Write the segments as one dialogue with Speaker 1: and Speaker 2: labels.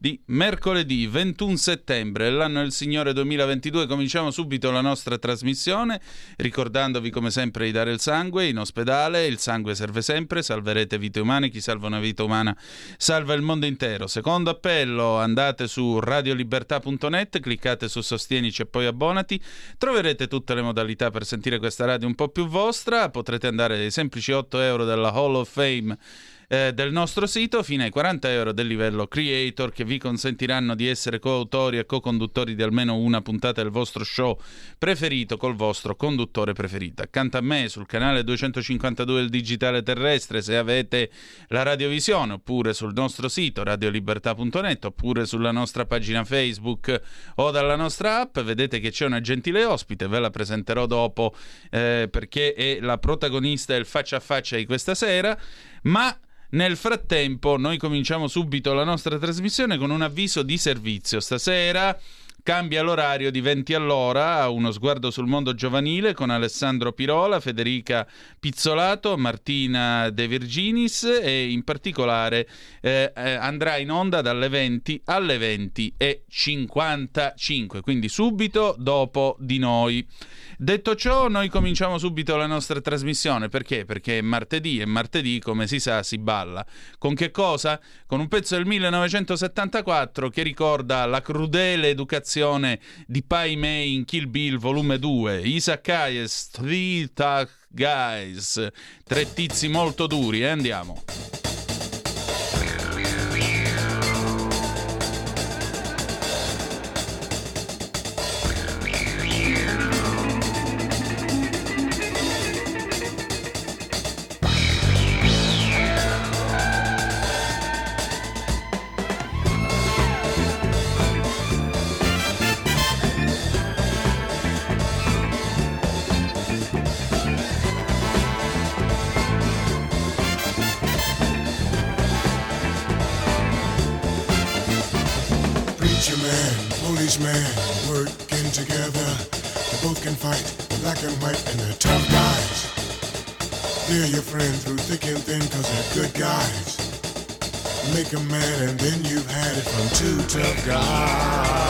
Speaker 1: di mercoledì 21 settembre, l'anno del Signore 2022. Cominciamo subito la nostra trasmissione ricordandovi come sempre di dare il sangue in ospedale. Il sangue serve sempre, salverete vite umane. Chi salva una vita umana salva il mondo intero. Secondo appello, andate su radiolibertà.net, cliccate su Sostienici e poi abbonati. Troverete tutte le modalità per sentire questa radio un po' più vostra. Potrete andare dai semplici 8 euro della Hall of Fame eh, del nostro sito fino ai 40 euro del livello creator che vi consentiranno di essere coautori e co-conduttori di almeno una puntata del vostro show preferito col vostro conduttore preferito. Accanto a me sul canale 252 del digitale terrestre se avete la radiovisione oppure sul nostro sito radiolibertà.net oppure sulla nostra pagina Facebook o dalla nostra app vedete che c'è una gentile ospite, ve la presenterò dopo eh, perché è la protagonista del faccia a faccia di questa sera, ma nel frattempo, noi cominciamo subito la nostra trasmissione con un avviso di servizio. Stasera cambia l'orario di 20 all'ora, uno sguardo sul mondo giovanile con Alessandro Pirola, Federica Pizzolato, Martina De Virginis e in particolare eh, eh, andrà in onda dalle 20 alle 20 e 55, quindi subito dopo di noi. Detto ciò, noi cominciamo subito la nostra trasmissione. Perché? Perché è martedì e martedì, come si sa, si balla. Con che cosa? Con un pezzo del 1974 che ricorda la crudele educazione di Pai Mei in Kill Bill volume 2. Isaac Hayes, Three Guys. Tre tizi molto duri, eh? Andiamo.
Speaker 2: Policeman, working together. They both can fight, black and white, and they're tough guys. They're your friend through thick and thin, cause they're good guys. Make 'em mad, and then you've had it from two tough guys.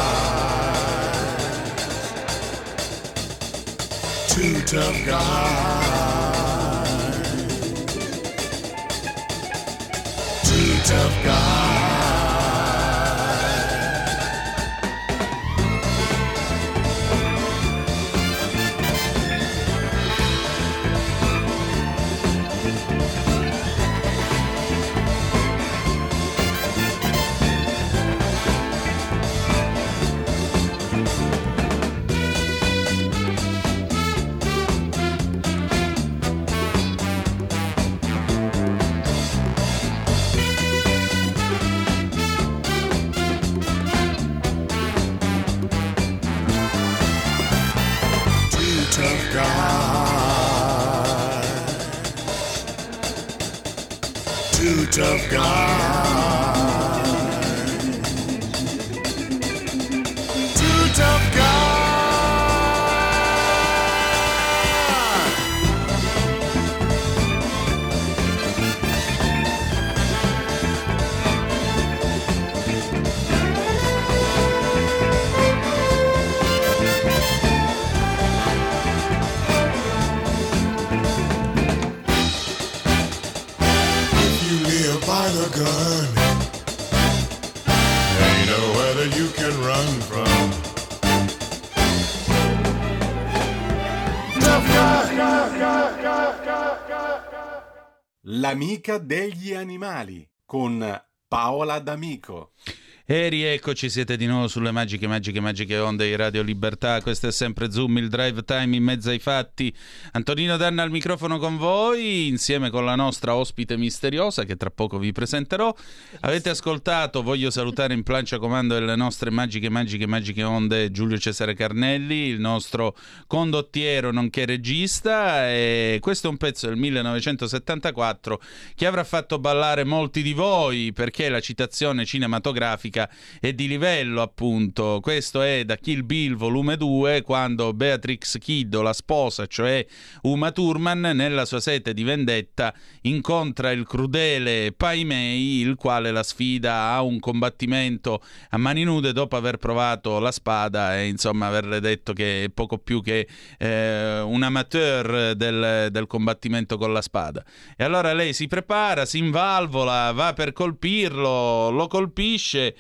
Speaker 2: Two tough guys. Two tough guys.
Speaker 3: L'amica degli animali con Paola D'Amico.
Speaker 1: E rieccoci, siete di nuovo sulle magiche, magiche, magiche onde di Radio Libertà. Questo è sempre Zoom, il drive time in mezzo ai fatti. Antonino Danna al microfono con voi, insieme con la nostra ospite misteriosa che tra poco vi presenterò. Avete ascoltato, voglio salutare in plancia comando delle nostre magiche, magiche, magiche onde Giulio Cesare Carnelli, il nostro condottiero nonché regista. E questo è un pezzo del 1974 che avrà fatto ballare molti di voi perché la citazione cinematografica musica e di livello, appunto. Questo è da Kill Bill volume 2, quando Beatrix Kiddo, la sposa, cioè Uma Thurman, nella sua sete di vendetta, incontra il crudele Pai Mei, il quale la sfida a un combattimento a mani nude dopo aver provato la spada e insomma averle detto che è poco più che eh, un amateur del, del combattimento con la spada. E allora lei si prepara, si invalvola, va per colpirlo, lo colpisce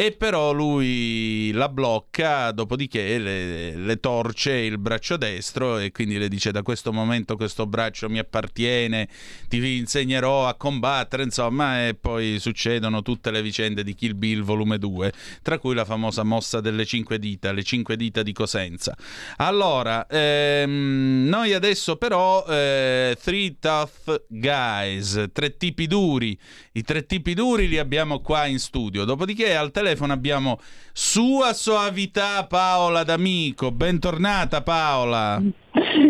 Speaker 1: e però lui la blocca, dopodiché le, le, torce il braccio destro e quindi le dice da questo momento questo braccio mi appartiene, ti insegnerò a combattere, insomma, e poi succedono tutte le vicende di Kill Bill volume 2, tra cui la famosa mossa delle cinque dita, le cinque dita di Cosenza. Allora, ehm, noi adesso però eh, Three Tough Guys, tre tipi duri, i tre tipi duri li abbiamo qua in studio, dopodiché al telefono abbiamo Sua Soavità Paola D'Amico. Bentornata Paola.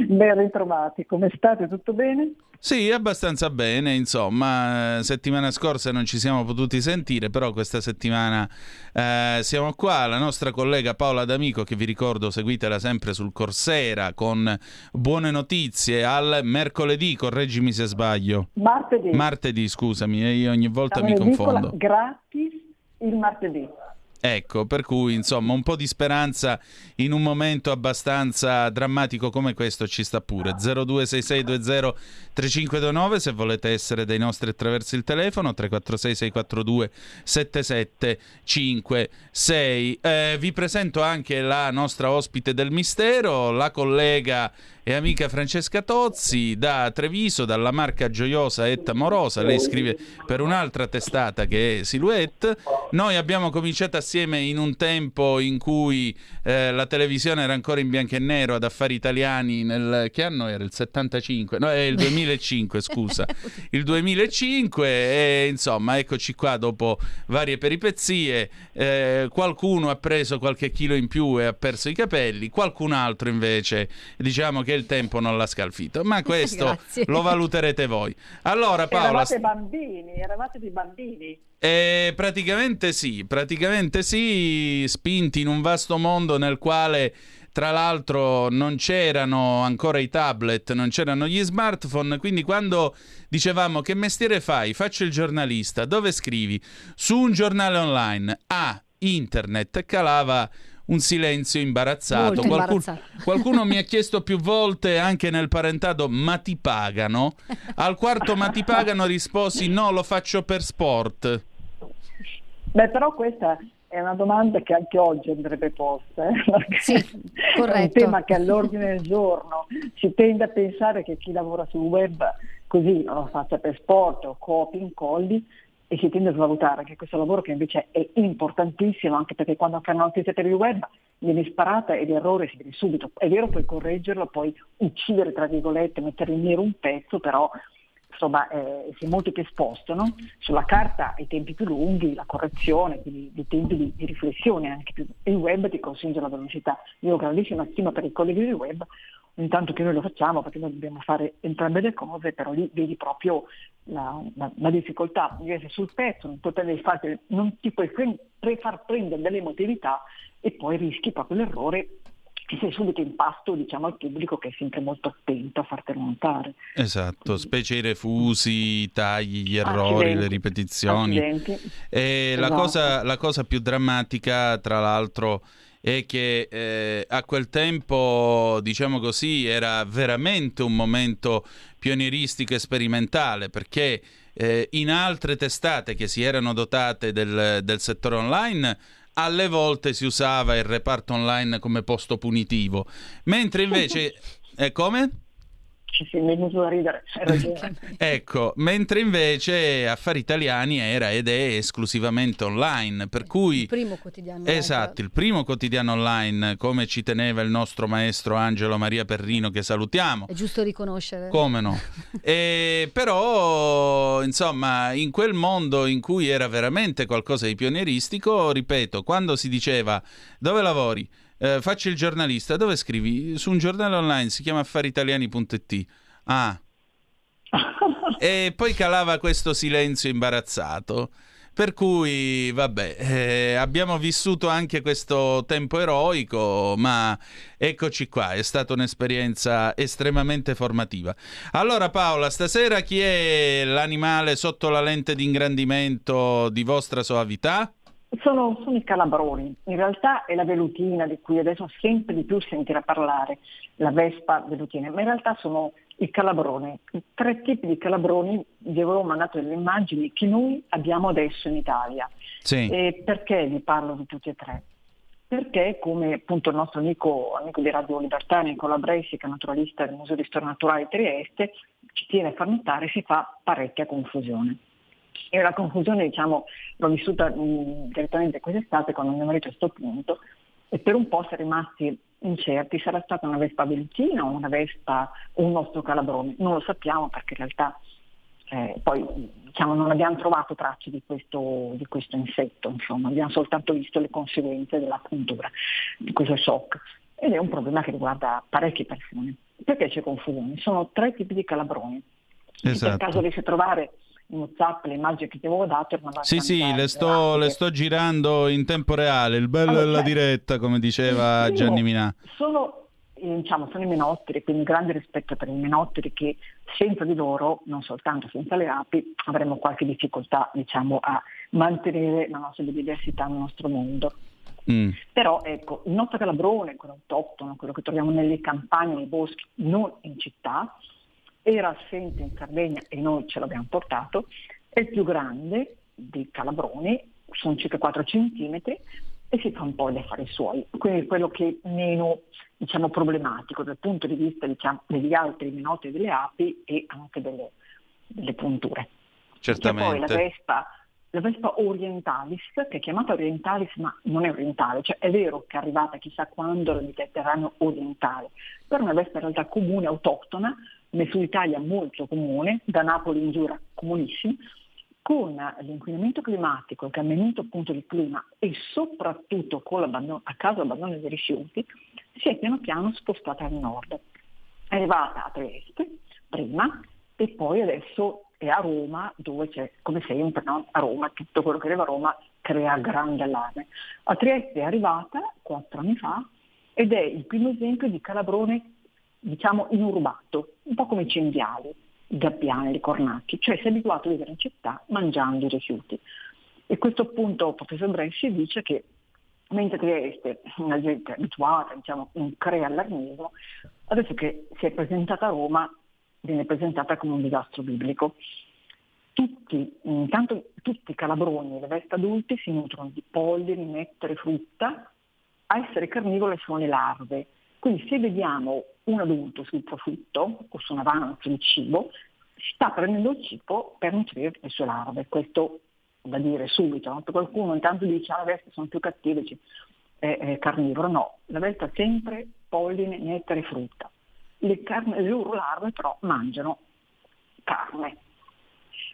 Speaker 4: Ben ritrovati, come state? Tutto bene?
Speaker 1: Sì, abbastanza bene, insomma, settimana scorsa non ci siamo potuti sentire, però questa settimana eh, siamo qua, la nostra collega Paola D'Amico, che vi ricordo seguitela sempre sul Corsera con buone notizie al mercoledì, correggimi se sbaglio.
Speaker 4: Martedì.
Speaker 1: Martedì, scusami, eh, io ogni volta mi confondo.
Speaker 4: Gratis il martedì.
Speaker 1: Ecco, per cui insomma un po' di speranza in un momento abbastanza drammatico come questo ci sta pure. 026620 3529 se volete essere dei nostri attraverso il telefono, 346 642 7756. Eh, vi presento anche la nostra ospite del mistero, la collega e amica Francesca Tozzi da Treviso, dalla marca gioiosa Etta Morosa. Lei scrive per un'altra testata che è Silhouette. Noi abbiamo cominciato assieme in un tempo in cui eh, la televisione era ancora in bianco e nero ad affari italiani. Nel che anno era? Il 75? No, è il 2005, scusa. Il 2005 e insomma, eccoci qua dopo varie peripezie. Eh, qualcuno ha preso qualche chilo in più e ha perso i capelli, qualcun altro invece diciamo che il tempo non l'ha scalfito, ma questo lo valuterete voi. Allora Paola...
Speaker 4: Eravate bambini, eravate dei bambini.
Speaker 1: Eh, praticamente sì, praticamente sì, spinti in un vasto mondo nel quale tra l'altro non c'erano ancora i tablet, non c'erano gli smartphone, quindi quando dicevamo che mestiere fai? Faccio il giornalista, dove scrivi? Su un giornale online, a internet, calava un silenzio imbarazzato.
Speaker 5: Qualcuno,
Speaker 1: imbarazzato. qualcuno mi ha chiesto più volte anche nel parentato ma ti pagano? Al quarto ma ti pagano risposi no, lo faccio per sport.
Speaker 4: Beh, però questa è una domanda che anche oggi andrebbe posta. Eh?
Speaker 5: Sì, corretto. È
Speaker 4: un tema che all'ordine del giorno si tende a pensare che chi lavora sul web così non lo faccia per sport o copi, incolli, e si tende a svalutare che questo lavoro che invece è importantissimo anche perché quando fai una notizia per il web viene sparata e l'errore si vede subito. È vero puoi correggerlo, puoi uccidere tra virgolette, mettere in nero un pezzo, però insomma eh, si è molto più esposto. No? Sulla carta i tempi più lunghi, la correzione, quindi i tempi di, di riflessione anche più. Il web ti consiglio la velocità. Io ho grandissima stima per i colleghi del web, ogni tanto che noi lo facciamo perché noi dobbiamo fare entrambe le cose, però lì vedi proprio la, la, la difficoltà di essere sul pezzo, non, fare, non ti puoi pre- far prendere dell'emotività e poi rischi proprio l'errore che sei subito in pasto diciamo, al pubblico che è sempre molto attento a fartelo notare.
Speaker 1: Esatto, specie i refusi, i tagli, gli errori, Accidenti. le ripetizioni.
Speaker 4: Accidenti.
Speaker 1: E esatto. la, cosa, la cosa più drammatica, tra l'altro, è che eh, a quel tempo, diciamo così, era veramente un momento pionieristico e sperimentale perché eh, in altre testate che si erano dotate del, del settore online alle volte si usava il reparto online come posto punitivo, mentre invece... Eh, come?
Speaker 4: Sì, mi è venuto da ridere,
Speaker 1: ecco, mentre invece Affari Italiani era ed è esclusivamente online, per cui...
Speaker 5: Il primo quotidiano.
Speaker 1: Esatto, il primo quotidiano online, come ci teneva il nostro maestro Angelo Maria Perrino, che salutiamo.
Speaker 5: È giusto riconoscere.
Speaker 1: Come no? e, però, insomma, in quel mondo in cui era veramente qualcosa di pionieristico, ripeto, quando si diceva dove lavori? Eh, faccio il giornalista, dove scrivi? Su un giornale online, si chiama affariitaliani.it. Ah. e poi calava questo silenzio imbarazzato. Per cui, vabbè, eh, abbiamo vissuto anche questo tempo eroico, ma eccoci qua, è stata un'esperienza estremamente formativa. Allora Paola, stasera chi è l'animale sotto la lente di ingrandimento di vostra soavità?
Speaker 4: Sono, sono, i calabroni, in realtà è la velutina di cui adesso sempre di più sentirà parlare, la vespa velutina, ma in realtà sono i calabroni, tre tipi di calabroni, vi avevo mandato delle immagini che noi abbiamo adesso in Italia.
Speaker 1: Sì.
Speaker 4: E perché vi parlo di tutti e tre? Perché come appunto il nostro amico, amico di Radio Libertà, Nicola Bressi, che è naturalista del Museo di Storia Naturale di Trieste, ci tiene a far notare si fa parecchia confusione. E la confusione diciamo, l'ho vissuta mh, direttamente quest'estate quando mio marito a questo punto e per un po' si è rimasti incerti, sarà stata una vespa ventina o una vespa o un nostro calabrone, non lo sappiamo perché in realtà eh, poi diciamo, non abbiamo trovato tracce di questo, di questo, insetto, insomma, abbiamo soltanto visto le conseguenze della puntura, di questo shock. Ed è un problema che riguarda parecchie persone. Perché c'è confusione? Sono tre tipi di calabroni.
Speaker 1: Esatto.
Speaker 4: Per caso riesci a trovare WhatsApp le immagini che ti avevo dato.
Speaker 1: Sì, sì, le sto, le sto, girando in tempo reale, il bello allora, della cioè, diretta, come diceva
Speaker 4: primo,
Speaker 1: Gianni Minà.
Speaker 4: Sono, diciamo, sono i menotteri, quindi grande rispetto per i menotteri che senza di loro, non soltanto senza le api, avremmo qualche difficoltà diciamo, a mantenere la nostra biodiversità nel nostro mondo.
Speaker 1: Mm.
Speaker 4: Però ecco, il nostro calabrone, quello autoctono, quello che troviamo nelle campagne, nei boschi, non in città, era assente in Sardegna e noi ce l'abbiamo portato, è il più grande dei calabroni, sono circa 4 cm e si fa un po' gli affari suoi, quindi quello che è meno diciamo, problematico dal punto di vista diciamo, degli altri minoti delle api e anche delle, delle punture.
Speaker 1: Certamente.
Speaker 4: E poi la vespa, la vespa orientalis, che è chiamata orientalis ma non è orientale, cioè è vero che è arrivata chissà quando nel Mediterraneo orientale, però è una vespa in realtà comune, autoctona, nel sud Italia molto comune, da Napoli in giù comunissimo, con l'inquinamento climatico, il cambiamento appunto del clima e soprattutto a causa dell'abbandono dei rifiuti, si è piano piano spostata al nord. È arrivata a Trieste prima e poi adesso è a Roma dove c'è, come sempre, no? a Roma tutto quello che arriva a Roma crea grande allarme. A Trieste è arrivata quattro anni fa ed è il primo esempio di calabrone diciamo inurbato, un po' come i cinghiali, i gabbiani, i cornacchi, cioè si è abituato a vivere in città mangiando i rifiuti. E questo appunto il professor Bresci dice che mentre Trieste, una gente abituata, diciamo, non crea allarmismo, adesso che si è presentata a Roma viene presentata come un disastro biblico. Tutti, intanto tutti i calabroni e le veste adulte si nutrono di polline, nettare, frutta, a essere carnivore sono le larve. Quindi se vediamo un adulto sul profitto o su un avanzo di cibo, sta prendendo il cibo per nutrire le sue larve. Questo da dire subito, no? qualcuno intanto dice ah, le veste sono più cattive, è, è carnivoro, no, la veste ha sempre polline, nettare e frutta. Le, carne, le loro larve però mangiano carne.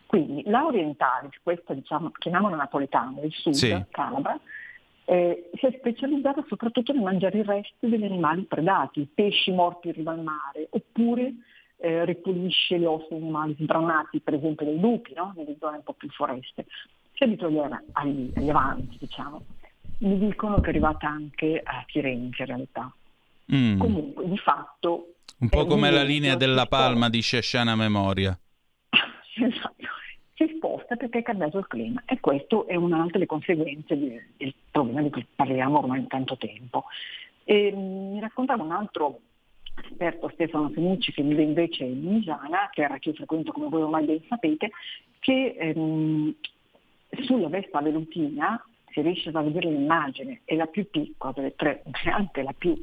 Speaker 4: Quindi la orientale, questa diciamo, chiamiamola napoletana, del sud,
Speaker 1: sì.
Speaker 4: Calabra, eh, si è specializzata soprattutto nel mangiare i resti degli animali predati, pesci morti in riva al mare, oppure eh, ripulisce le ossa di animali sbranati, per esempio dei lupi, no? nelle zone un po' più foreste. Si abituano agli, agli avanti, diciamo. Mi dicono che è arrivata anche a Firenze in realtà.
Speaker 1: Mm.
Speaker 4: Comunque, di fatto...
Speaker 1: Un po' come la linea della Palma di Sciasciana Memoria.
Speaker 4: Perché è cambiato il clima e questo è un'altra delle conseguenze del problema di cui parliamo ormai tanto tempo. E, mm, mi raccontava un altro esperto, Stefano Fenucci, che vive invece in Misana, terra che io frequento come voi ormai ben sapete, che ehm, sulla Vespa velutina si riesce a vedere l'immagine, è la più piccola delle tre, anche la più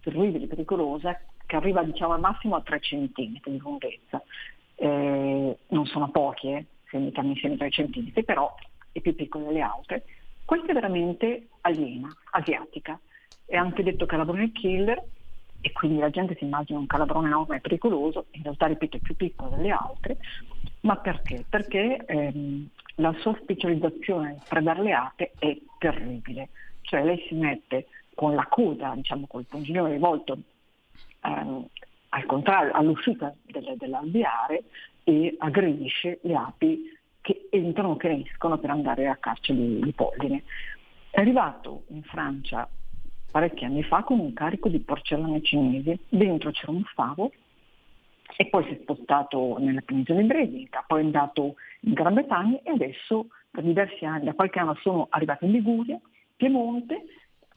Speaker 4: terribile e pericolosa, che arriva diciamo, al massimo a 3 cm di lunghezza. Eh, non sono pochi, eh, insieme 3 cm, però è più piccolo delle altre. Questa è veramente aliena, asiatica. È anche detto calabrone killer e quindi la gente si immagina un calabrone enorme e pericoloso, in realtà ripeto è più piccolo delle altre, ma perché? Perché ehm, la sua specializzazione le ape è terribile, cioè lei si mette con la coda, diciamo col pungilone rivolto ehm, al contrario, all'uscita dell'alveare e aggredisce le api che entrano, che escono per andare a caccia di, di polline. È arrivato in Francia parecchi anni fa con un carico di porcellane cinesi, dentro c'era un favo e poi si è spostato nella penisola iberica, poi è andato in Gran Bretagna e adesso da diversi anni, da qualche anno sono arrivati in Liguria, Piemonte,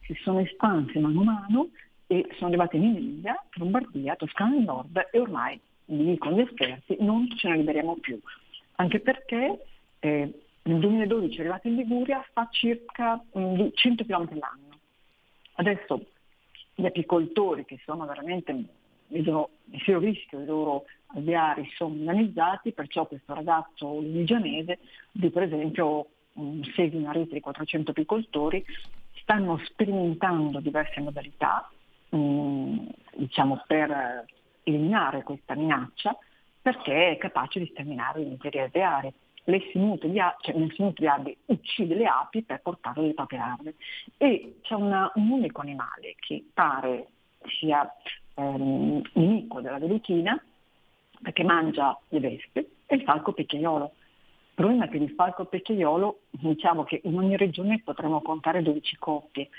Speaker 4: si sono espansi mano a mano e sono arrivati in Emilia, Lombardia, Toscana del Nord e ormai, dicono gli esperti, non ce ne liberiamo più, anche perché eh, nel 2012 è arrivato in Liguria fa circa mh, mm, 100 km all'anno. Adesso gli apicoltori che sono veramente, vedono il serio rischio, i loro alveari sono organizzati, perciò questo ragazzo lunigianese di per esempio um, segue una rete di 400 apicoltori, stanno sperimentando diverse modalità mh, diciamo, per eliminare questa minaccia perché è capace di sterminare interi alveari. L'essinuto di, cioè, di api uccide le api per portarle le proprie larve. E c'è una, un unico animale che pare sia ehm, nemico della velutina perché mangia le vespe, è il falco pecchiaiolo. Il problema è che il falco pecchiaiolo, diciamo che in ogni regione potremmo contare 12 coppie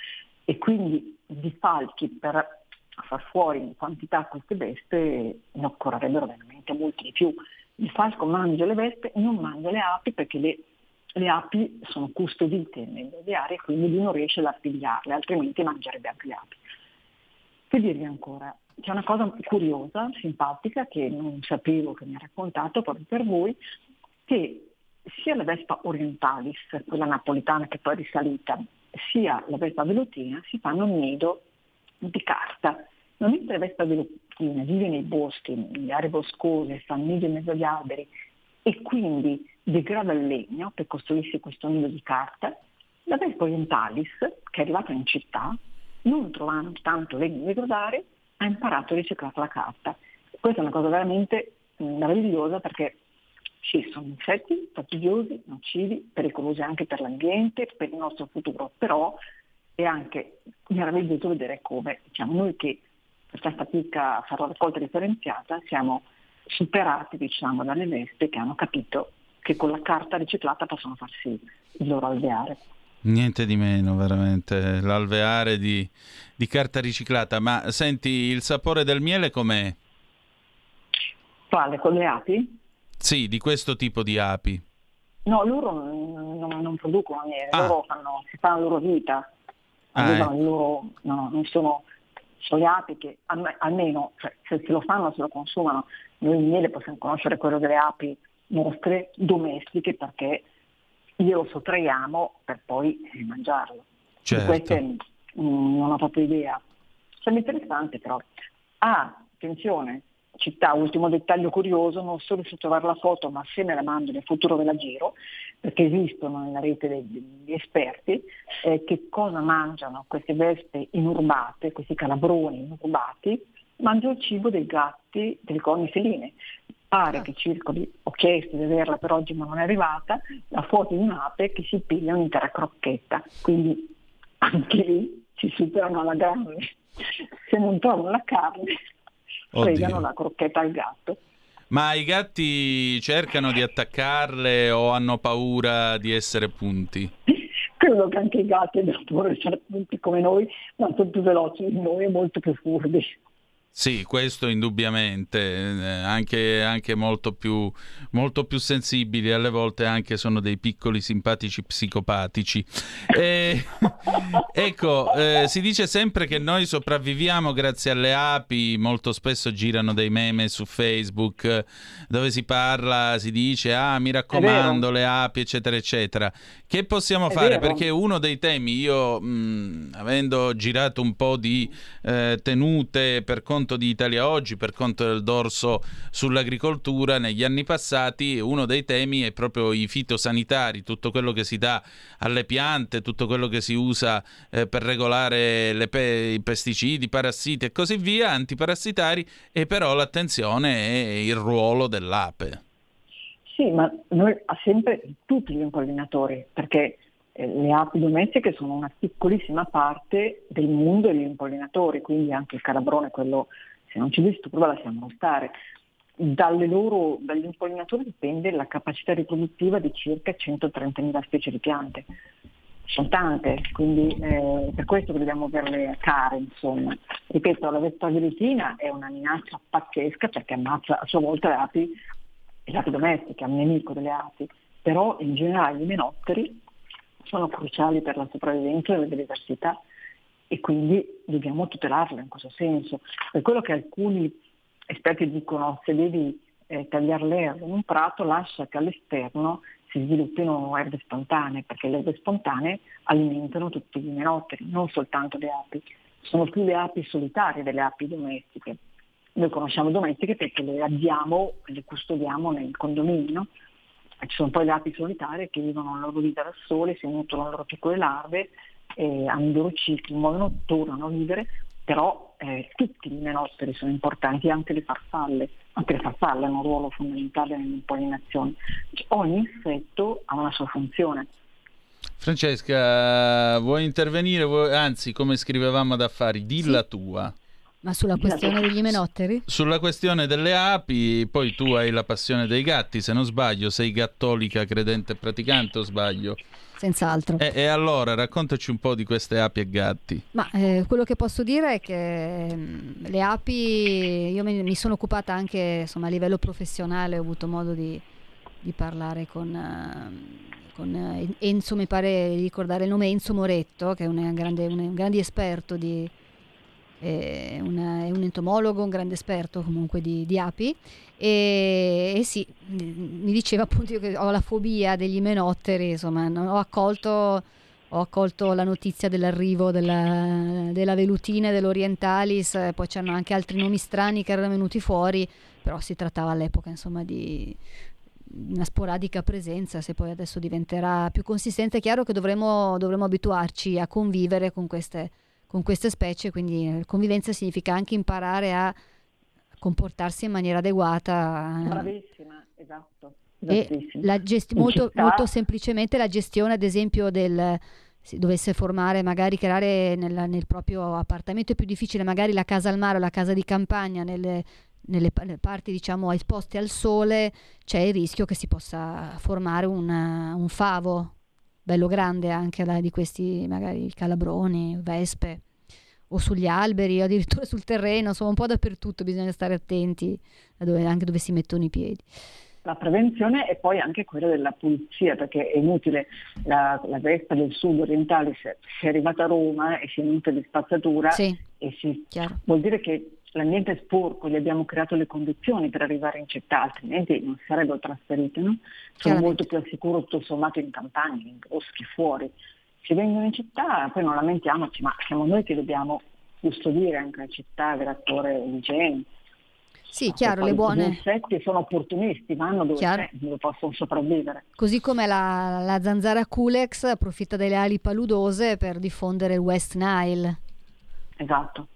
Speaker 4: e quindi di falchi per far fuori in quantità queste vespe ne occorrerebbero veramente molti di più. Il falco mangia le vespe, non mangia le api perché le, le api sono custodite nelle aree quindi lui non riesce ad artigliarle, altrimenti mangerebbe anche le api. Che dirvi ancora? C'è una cosa curiosa, simpatica, che non sapevo che mi ha raccontato proprio per voi, che sia la Vespa orientalis, quella napolitana che poi è risalita, sia la Vespa velutina si fanno un nido di carta. Normalmente la Vespa velutina vive nei boschi, nelle aree boscose, fa nido in mezzo agli alberi e quindi degrada il legno per costruirsi questo nido di carta. La Vespa orientalis, che è arrivata in città, non trovando tanto legno da degradare, ha imparato a riciclare la carta. Questa è una cosa veramente meravigliosa perché sì, sono insetti fastidiosi, nocivi, pericolosi anche per l'ambiente, per il nostro futuro, però è anche meraviglioso vedere come diciamo, noi che facciamo fatica a fare la raccolta differenziata siamo superati diciamo, dalle vespe che hanno capito che con la carta riciclata possono farsi il loro alveare.
Speaker 1: Niente di meno, veramente, l'alveare di, di carta riciclata. Ma senti, il sapore del miele com'è?
Speaker 4: Quale? Con le api?
Speaker 1: Sì, di questo tipo di api.
Speaker 4: No, loro non, non, non producono miele, ah. loro fanno, si fanno la loro vita, ah, eh. loro, no, non sono, api che almeno cioè, se, se lo fanno, se lo consumano, noi il miele possiamo conoscere quello delle api nostre domestiche perché glielo sottraiamo per poi mangiarlo.
Speaker 1: Certo.
Speaker 4: Di queste mh, non ho proprio idea. Sono interessante però. Ah, attenzione, città, ultimo dettaglio curioso, non sono riuscito a trovare la foto, ma se me la mando nel futuro ve la giro, perché esistono nella rete degli esperti, eh, che cosa mangiano queste vespe inurbate, questi calabroni inurbati, mangiano il cibo dei gatti, delle corni feline. Pare ah. che circoli, ho chiesto di averla per oggi ma non è arrivata, la foto di un'ape che si piglia un'intera crocchetta, quindi anche lì si superano alla grande. Se non trovano la carne fregano la crocchetta al gatto.
Speaker 1: Ma i gatti cercano di attaccarle o hanno paura di essere punti?
Speaker 4: Credo che anche i gatti abbiano paura di essere punti come noi, ma sono più veloci di noi e molto più furbi.
Speaker 1: Sì, questo indubbiamente, eh, anche, anche molto, più, molto, più, sensibili, alle volte anche sono dei piccoli simpatici psicopatici. E, ecco, eh, si dice sempre che noi sopravviviamo grazie alle api, molto spesso girano dei meme su Facebook dove si parla, si dice, ah mi raccomando le api, eccetera, eccetera. Che possiamo
Speaker 4: È
Speaker 1: fare?
Speaker 4: vero.
Speaker 1: Perché uno dei temi, io mh, avendo girato un po' di eh, tenute per conto conto di Italia Oggi, per conto del dorso sull'agricoltura, negli anni passati uno dei temi è proprio i fitosanitari, tutto quello che si dà alle piante, tutto quello che si usa eh, per regolare pe- i pesticidi, i parassiti e così via, antiparassitari, e però l'attenzione è il ruolo dell'ape.
Speaker 4: Sì, ma noi sempre tutti gli impollinatori, perché eh, le api domestiche sono una piccolissima parte del mondo degli impollinatori, quindi anche il calabrone, quello se non ci disturba lasciamolo stare. Loro, dagli impollinatori dipende la capacità riproduttiva di circa 130.000 specie di piante. Sono tante, quindi eh, per questo che dobbiamo averle care, insomma. Ripeto, la vespa velutina è una minaccia pazzesca perché ammazza a sua volta le api le api domestiche, è un nemico delle api, però in generale i menotteri sono cruciali per la sopravvivenza della biodiversità e quindi dobbiamo tutelarle in questo senso. Per quello che alcuni esperti dicono se devi eh, tagliare l'erba in un prato lascia che all'esterno si sviluppino erbe spontanee, perché le erbe spontanee alimentano tutti i menotteri, non soltanto le api. Sono più le api solitarie delle api domestiche. Noi conosciamo domestiche perché le abbiamo, le custodiamo nel condominio. Ci sono poi le api solitarie che vivono la loro vita da sole, si nutrono le loro piccole larve, eh, hanno i loro cicli, muovono, tornano a vivere, però eh, tutti i menotteri sono importanti, anche le farfalle. Anche le farfalle hanno un ruolo fondamentale nell'impollinazione. Cioè, ogni insetto ha una sua funzione.
Speaker 1: Francesca, vuoi intervenire? Anzi, come scrivevamo ad affari, dilla sì. tua.
Speaker 5: Ma sulla questione degli menotteri?
Speaker 1: Sulla questione delle api, poi tu hai la passione dei gatti, se non sbaglio, sei cattolica, credente e praticante o sbaglio?
Speaker 5: Senz'altro.
Speaker 1: E, e, allora raccontaci un po' di queste api e gatti.
Speaker 5: Ma eh, quello che posso dire è che mh, mm, le api, io mi, mi, sono occupata anche insomma, a livello professionale, ho avuto modo di, di parlare con... Uh, con uh, Enzo, mi pare di ricordare il nome Enzo Moretto, che è un grande, un, un grande esperto di, è, una, è un entomologo, un grande esperto comunque di, di api. E, e, sì, mi diceva appunto che ho la fobia degli menotteri, insomma, ho accolto, ho accolto la notizia dell'arrivo della, della velutina e dell'orientalis, poi c'erano anche altri nomi strani che erano venuti fuori, però si trattava all'epoca insomma di una sporadica presenza, se poi adesso diventerà più consistente, è chiaro che dovremo, dovremo abituarci a convivere con queste con queste specie, quindi eh, convivenza significa anche imparare a comportarsi in maniera adeguata.
Speaker 4: Bravissima, esatto.
Speaker 5: E gesti- molto, molto, semplicemente la gestione, ad esempio, del si dovesse formare, magari creare nel, nel, proprio appartamento è più difficile, magari la casa al mare o la casa di campagna, nelle, nelle parti diciamo esposte al sole, c'è il rischio che si possa formare una, un favo bello grande anche la, di questi magari calabroni, vespe o sugli alberi o addirittura sul terreno, insomma un po' dappertutto bisogna stare attenti dove, anche dove si mettono i piedi.
Speaker 4: La prevenzione e poi anche quella della pulizia, perché è inutile la, la Vespa del sud orientale se, se è arrivata a Roma e si è venuta di spazzatura
Speaker 5: sì,
Speaker 4: e si, vuol dire che l'ambiente è sporco, gli abbiamo creato le condizioni per arrivare in città, altrimenti non sarebbero trasferite. No? Sono molto più al sicuro tutto sommato in campagna, in boschi, fuori. Si vengono in città, poi non lamentiamoci, ma siamo noi che dobbiamo custodire anche la città, avere attore igiene.
Speaker 5: Sì, chiaro, le buone...
Speaker 4: Gli insetti sono opportunisti, vanno dove, c'è, dove possono sopravvivere.
Speaker 5: Così come la, la zanzara Culex approfitta delle ali paludose per diffondere il West Nile.
Speaker 4: Esatto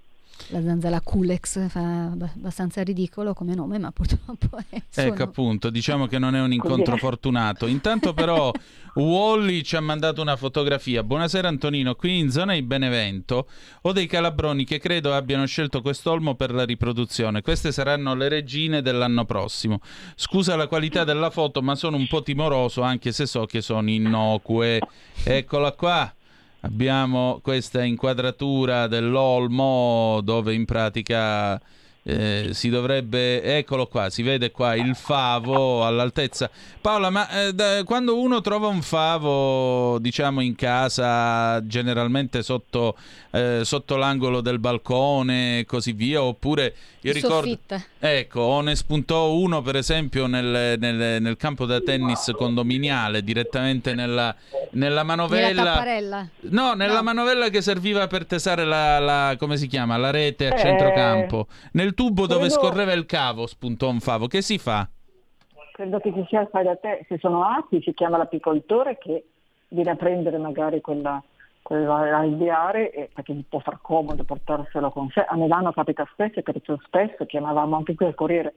Speaker 5: la zanzara Culex fa abbastanza ridicolo come nome, ma purtroppo è
Speaker 1: sono... Ecco appunto, diciamo che non è un incontro fortunato. Intanto però Wally ci ha mandato una fotografia. Buonasera Antonino, qui in zona di Benevento ho dei calabroni che credo abbiano scelto quest'olmo per la riproduzione. Queste saranno le regine dell'anno prossimo. Scusa la qualità della foto, ma sono un po' timoroso anche se so che sono innocue. Eccola qua abbiamo questa inquadratura dell'olmo dove in pratica eh, si dovrebbe, eccolo qua, si vede qua il favo all'altezza. Paola, ma eh, da, quando uno trova un favo, diciamo in casa, generalmente sotto, eh, sotto l'angolo del balcone e così via, oppure io ricordo,
Speaker 5: Soffitta.
Speaker 1: ecco, o ne spuntò uno per esempio nel, nel- nel campo da tennis condominiale, direttamente nella, nella
Speaker 5: Nella
Speaker 1: manovella.
Speaker 5: tapparella.
Speaker 1: No, nella
Speaker 5: No.
Speaker 1: manovella che serviva per tesare la, la- come si chiama? La rete a
Speaker 4: Eh,
Speaker 1: centrocampo. Nel tubo dove
Speaker 4: credo-
Speaker 1: scorreva il cavo spuntò un favo. Che si fa?
Speaker 4: Credo che ci sia il fai da te, se sono api si chiama l'apicoltore che viene a prendere magari quella, alveare perché gli può far comodo portarselo con sé. A Milano capita spesso capita spesso, chiamavamo anche qui al Corriere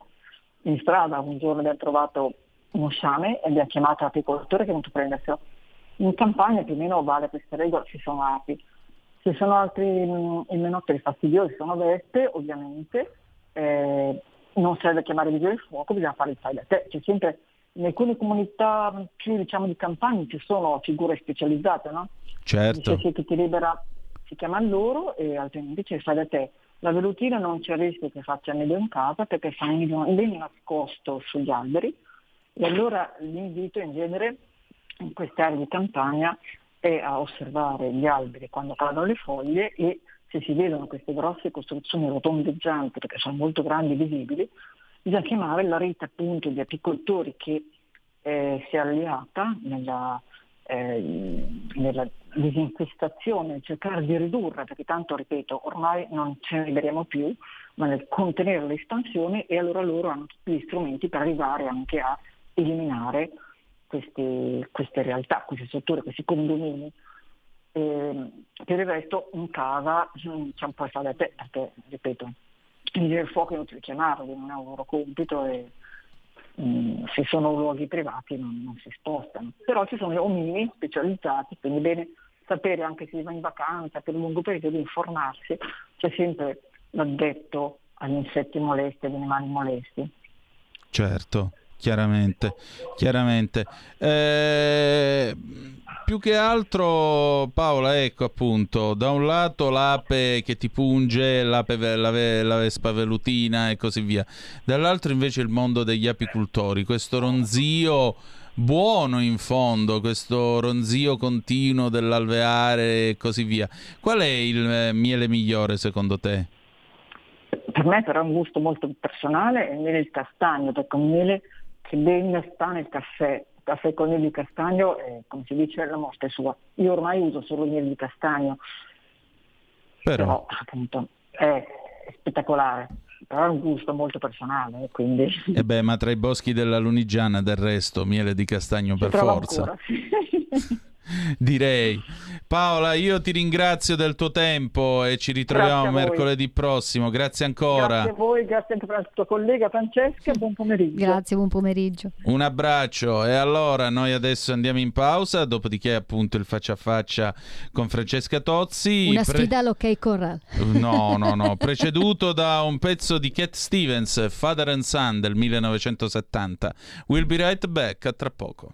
Speaker 4: in strada, un giorno abbiamo trovato uno sciame e abbiamo chiamato l'apicoltore che è venuto a prenderselo. In campagna più o meno vale questa regola, ci sono api. Ci sono altri mh, imenotteri fastidiosi, sono vespe ovviamente, eh, non serve chiamare i vigili del fuoco, bisogna fare il fai da te. C'è sempre, in alcune comunità più diciamo di campagna ci sono figure specializzate, no?
Speaker 1: Certo.
Speaker 4: Dice chi ti libera si chiama loro e altrimenti c'è il fai da te. La velutina non c'è rischio che faccia nido in casa perché fa nido ben nascosto sugli alberi e allora l'invito in genere in queste aree di campagna è a osservare gli alberi quando cadono le foglie e se si vedono queste grosse costruzioni rotondeggianti perché sono molto grandi e visibili, bisogna chiamare la rete appunto di apicoltori che eh, si è alleata nella, eh, nella disinfestazione, cercare di ridurre, perché tanto ripeto, ormai non ce ne liberiamo più, ma nel contenere l'espansione e allora loro hanno tutti gli strumenti per arrivare anche a eliminare queste, queste realtà, queste strutture, questi condomini. E, per il resto in casa c'è un po' da te, perché ripeto, il vigile del fuoco è inutile chiamarli, non è un loro compito e mm, se sono luoghi privati non, non si spostano. Però ci sono omini specializzati, quindi bene sapere anche se si va in vacanza per un lungo periodo, informarsi, c'è sempre l'addetto agli insetti molesti, agli animali molesti.
Speaker 1: Certo, chiaramente, chiaramente. Eh, più che altro, Paola, ecco appunto, da un lato l'ape che ti punge, l'ape, la, la vespa velutina e così via, dall'altro invece il mondo degli apicultori, questo ronzio buono in fondo, questo ronzio continuo dell'alveare e così via. Qual è il eh, miele migliore secondo te?
Speaker 4: Per me però è un gusto molto personale è il miele castagno, perché è un miele ben sta nel caffè. Il caffè con il miele di castagno, è, come si dice, la morte sua. Io ormai uso solo il miele di castagno,
Speaker 1: Però,
Speaker 4: però appunto è spettacolare. Però è un gusto molto personale, quindi
Speaker 1: e beh, ma tra i boschi della Lunigiana del resto, miele di castagno
Speaker 4: si
Speaker 1: per forza. Direi. Paola, io ti ringrazio del tuo tempo e ci ritroviamo mercoledì prossimo. Grazie ancora.
Speaker 4: Grazie a voi, grazie anche alla tua collega Francesca, buon pomeriggio.
Speaker 5: Grazie, buon pomeriggio.
Speaker 1: Un abbraccio e allora noi adesso andiamo in pausa, dopodiché appunto il faccia a faccia con Francesca Tozzi.
Speaker 5: Una
Speaker 1: Pre-
Speaker 5: sfida all'ok corral.
Speaker 1: No, no, no, preceduto da un pezzo di Cat Stevens, Father and Son del 1970. We'll be right back, a tra poco.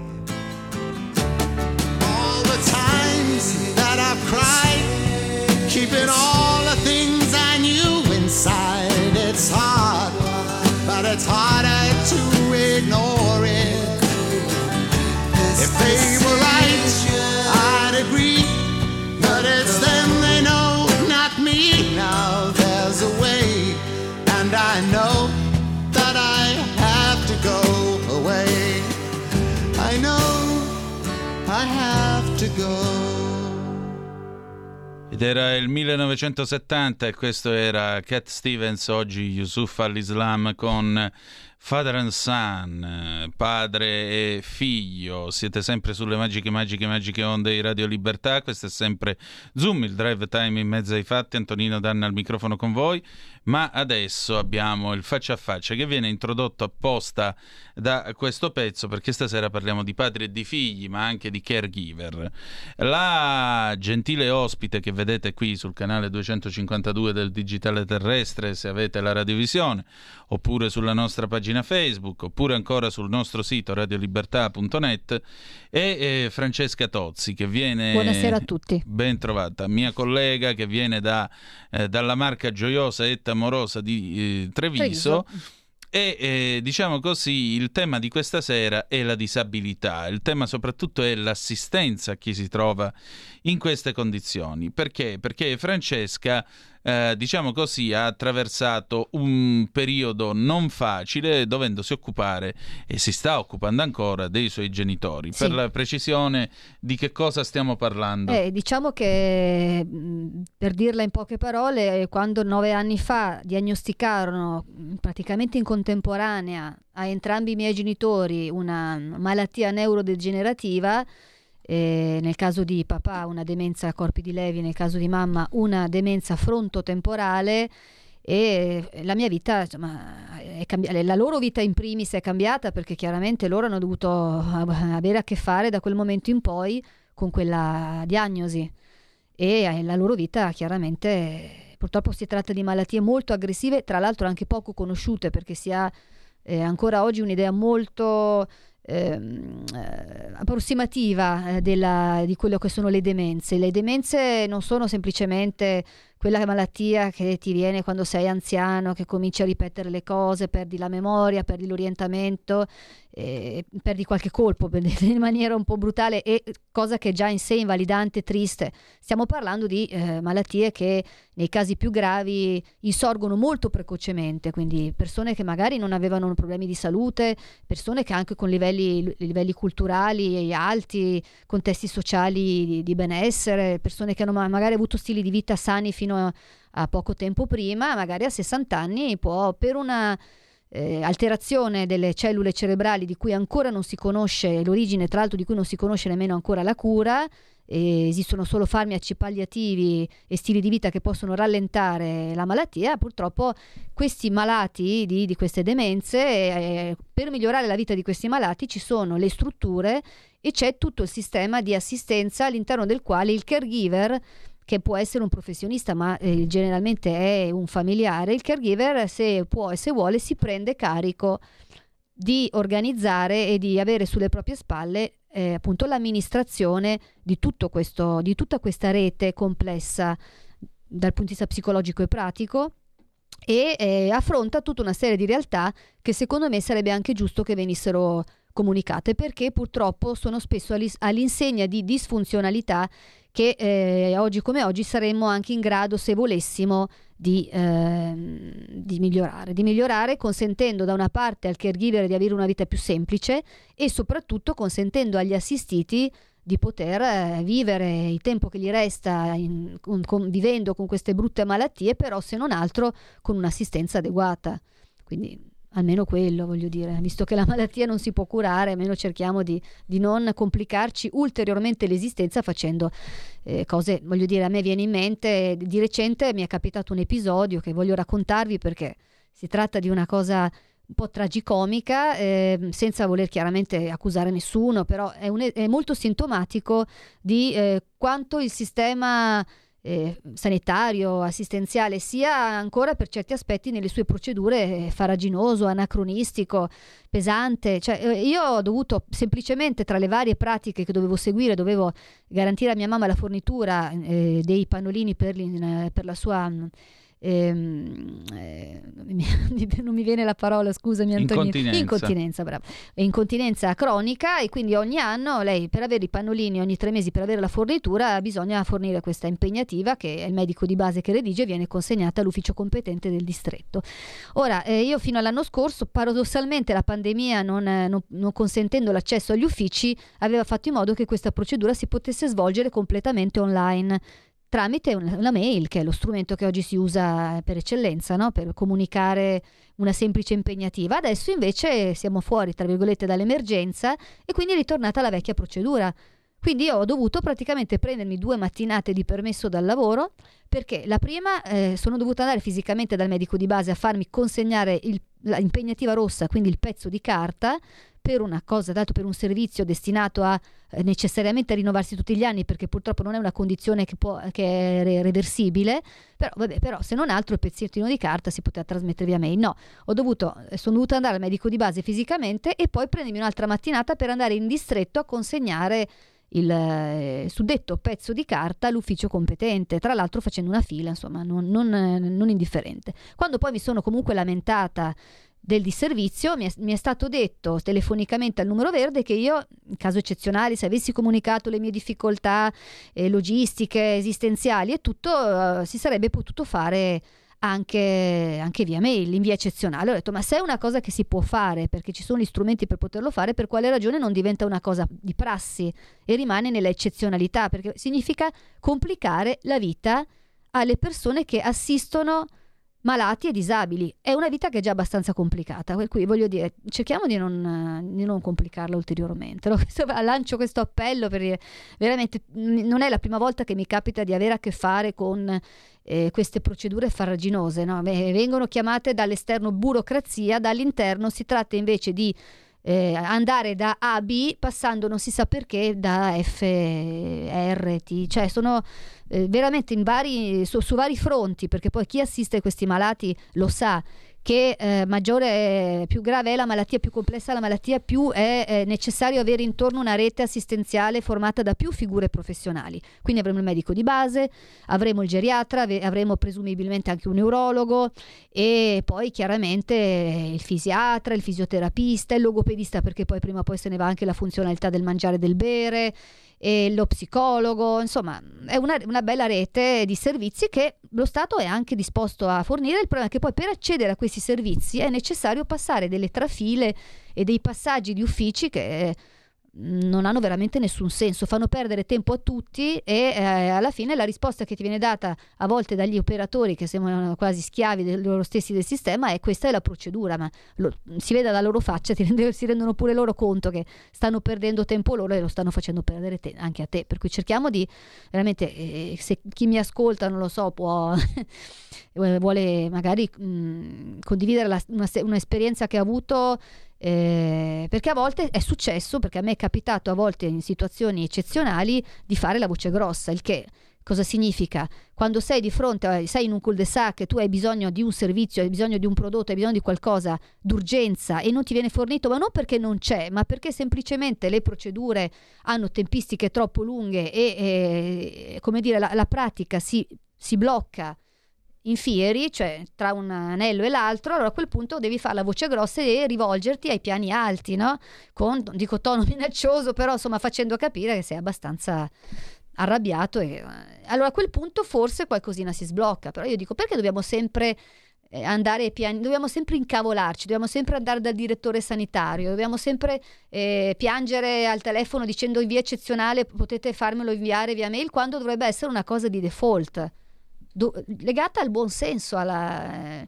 Speaker 6: Times that I've cried, keeping all the things I knew inside. It's hard, but it's harder to ignore it. If they were right,
Speaker 1: Ed era il 1970 e questo era Cat Stevens, oggi Yusuf al-Islam con Father and Son, padre e figlio. Siete sempre sulle magiche, magiche, magiche onde di Radio Libertà. Questo è sempre Zoom, il drive time in mezzo ai fatti. Antonino Danna al microfono con voi. Ma adesso abbiamo il faccia a faccia che viene introdotto apposta da questo pezzo perché stasera parliamo di padri e di figli, ma anche di caregiver. La gentile ospite che vedete qui sul canale 252 del Digitale Terrestre, se avete la radiovisione, oppure sulla nostra pagina Facebook, oppure ancora sul nostro sito radiolibertà.net, è Francesca Tozzi che viene...
Speaker 5: Buonasera a tutti.
Speaker 1: Ben trovata, mia collega che viene da, eh, dalla marca gioiosa amorosa di eh, Treviso.
Speaker 5: Treviso.
Speaker 1: E eh, diciamo così, il tema di questa sera è la disabilità, il tema soprattutto è l'assistenza a chi si trova in queste condizioni. Perché? Perché Francesca, eh, diciamo così, ha attraversato un periodo non facile dovendosi occupare e si sta occupando ancora dei suoi genitori.
Speaker 5: Sì.
Speaker 1: Per la precisione di che cosa stiamo parlando?
Speaker 5: Eh, diciamo che, per dirla in poche parole, quando nove anni fa diagnosticarono praticamente in contemporanea a entrambi i miei genitori una malattia neurodegenerativa, eh, nel caso di papà una demenza a corpi di Levi, nel caso di mamma una demenza frontotemporale, e la mia vita, insomma, è cambi- la loro vita in primis è cambiata perché chiaramente loro hanno dovuto avere a che fare da quel momento in poi con quella diagnosi. E eh, la loro vita chiaramente purtroppo si tratta di malattie molto aggressive, tra l'altro anche poco conosciute perché si ha eh, ancora oggi un'idea molto ehm, eh, approssimativa eh, della- di quello che sono le demenze. Le demenze non sono semplicemente quella malattia che ti viene quando sei anziano, che cominci a ripetere le cose, perdi la memoria, perdi l'orientamento, eh, perdi qualche colpo in maniera un po' brutale e cosa che è già in sé invalidante e triste. Stiamo parlando di eh, malattie che nei casi più gravi insorgono molto precocemente, quindi persone che magari non avevano problemi di salute, persone che anche con livelli, livelli culturali alti, contesti sociali di, di benessere, persone che hanno magari avuto stili di vita sani fino fino a, poco tempo prima, magari a 60 anni può per una eh, alterazione delle cellule cerebrali di cui ancora non si conosce l'origine, tra l'altro di cui non si conosce nemmeno ancora la cura, esistono solo farmaci palliativi e stili di vita che possono rallentare la malattia, purtroppo questi malati di, di queste demenze, eh, per migliorare la vita di questi malati ci sono le strutture e c'è tutto il sistema di assistenza all'interno del quale il caregiver che può essere un professionista ma eh, generalmente è un familiare, il caregiver se può e se vuole si prende carico di organizzare e di avere sulle proprie spalle eh, appunto l'amministrazione di, questo, di tutta questa rete complessa dal punto di vista psicologico e pratico e eh, affronta tutta una serie di realtà che secondo me sarebbe anche giusto che venissero comunicate perché purtroppo sono spesso all'insegna di disfunzionalità che eh, oggi come oggi saremmo anche in grado, se volessimo, di, eh, di, migliorare. Di migliorare consentendo da una parte al caregiver di avere una vita più semplice e soprattutto consentendo agli assistiti di poter eh, vivere il tempo che gli resta in, con, con, vivendo con queste brutte malattie, però se non altro con un'assistenza adeguata. Quindi almeno quello voglio dire, visto che la malattia non si può curare, almeno cerchiamo di, di non complicarci ulteriormente l'esistenza facendo eh, cose, voglio dire, a me viene in mente, di recente mi è capitato un episodio che voglio raccontarvi perché si tratta di una cosa un po' tragicomica, eh, senza voler chiaramente accusare nessuno, però è, un, è molto sintomatico di eh, quanto il sistema eh, sanitario, assistenziale, sia ancora per certi aspetti nelle sue procedure eh, faraginoso, anacronistico, pesante. Cioè, eh, io ho dovuto semplicemente tra le varie pratiche che dovevo seguire, dovevo garantire a mia mamma la fornitura eh, dei pannolini per, per la sua ehm, eh, non mi viene la parola, scusami Antonio.
Speaker 1: Incontinenza.
Speaker 5: Incontinenza, bravo. Incontinenza cronica e quindi ogni anno lei per avere i pannolini ogni tre mesi per avere la fornitura bisogna fornire questa impegnativa che è il medico di base che redige e viene consegnata all'ufficio competente del distretto. Ora, eh, io fino all'anno scorso, paradossalmente la pandemia non, non, non consentendo l'accesso agli uffici, aveva fatto in modo che questa procedura si potesse svolgere completamente online tramite una mail, che è lo strumento che oggi si usa per eccellenza, no? per comunicare una semplice impegnativa. Adesso invece siamo fuori, tra virgolette, dall'emergenza e quindi è ritornata la vecchia procedura. Quindi ho dovuto praticamente prendermi due mattinate di permesso dal lavoro perché la prima eh, sono dovuta andare fisicamente dal medico di base a farmi consegnare l'impegnativa rossa, quindi il pezzo di carta per una cosa, dato per un servizio destinato a eh, necessariamente rinnovarsi tutti gli anni, perché purtroppo non è una condizione che, può, che è re- reversibile, però, vabbè, però se non altro il pezzettino di carta si poteva trasmettere via mail. No, dovuto, eh, sono dovuta andare al medico di base fisicamente e poi prendermi un'altra mattinata per andare in distretto a consegnare il eh, suddetto pezzo di carta all'ufficio competente, tra l'altro facendo una fila, insomma, non, non, non indifferente. Quando poi mi sono comunque lamentata del disservizio mi è, mi è, stato detto telefonicamente al numero verde che io, in caso eccezionale, se avessi comunicato le mie difficoltà eh, logistiche, esistenziali e tutto, eh, si sarebbe potuto fare anche, anche, via mail, in via eccezionale. Ho detto, ma se è una cosa che si può fare, perché ci sono gli strumenti per poterlo fare, per quale ragione non diventa una cosa di prassi e rimane nella eccezionalità? Perché significa complicare la vita alle persone che assistono malati e disabili. È una vita che è già abbastanza complicata, per cui voglio dire, cerchiamo di non, di non complicarla ulteriormente. Lancio questo appello per dire, veramente non è la prima volta che mi capita di avere a che fare con eh, queste procedure farraginose, no? vengono chiamate dall'esterno burocrazia, dall'interno si tratta invece di eh, andare da A a B passando non si sa perché da F, R, T, cioè sono eh, veramente vari, su, su, vari fronti, perché poi chi assiste questi malati lo sa che eh, maggiore, più grave è la malattia, più complessa è la malattia, più è, è necessario avere intorno una rete assistenziale formata da più figure professionali. Quindi avremo il medico di base, avremo il geriatra, avremo presumibilmente anche un neurologo e poi chiaramente il fisiatra, il fisioterapista, il logopedista perché poi prima o poi se ne va anche la funzionalità del mangiare e del bere e lo psicologo, insomma è una, una, bella rete di servizi che lo Stato è anche disposto a fornire, il problema è che poi per accedere a questi servizi è necessario passare delle trafile e dei passaggi di uffici che non hanno veramente nessun senso, fanno perdere tempo a tutti e eh, alla fine la risposta che ti viene data a volte dagli operatori che sembrano quasi schiavi del, loro stessi del sistema è questa è la procedura, ma lo, si vede dalla loro faccia, rende, si rendono pure loro conto che stanno perdendo tempo loro e lo stanno facendo perdere te, anche a te, per cui cerchiamo di veramente, eh, se chi mi ascolta non lo so può, vuole magari mh, condividere la, una, un'esperienza che ha avuto eh, perché a volte è successo, perché a me è capitato a volte in situazioni eccezionali di fare la voce grossa, il che cosa significa? Quando sei di fronte, sei in un cul-de-sac tu hai bisogno di un servizio, hai bisogno di un prodotto, hai bisogno di qualcosa d'urgenza e non ti viene fornito, ma non perché non c'è, ma perché semplicemente le procedure hanno tempistiche troppo lunghe e, e come dire, la, la pratica si, si blocca in fieri, cioè tra un anello e l'altro, allora a quel punto devi fare la voce grossa e rivolgerti ai piani alti, no? Con, dico tono minaccioso, però insomma facendo capire che sei abbastanza arrabbiato. E, eh, allora a quel punto forse qualcosina si sblocca, però io dico perché dobbiamo sempre eh, andare ai piani, dobbiamo sempre incavolarci, dobbiamo sempre andare dal direttore sanitario, dobbiamo sempre eh, piangere al telefono dicendo in via eccezionale potete farmelo inviare via mail, quando dovrebbe essere una cosa di default do, legata al buon senso, alla,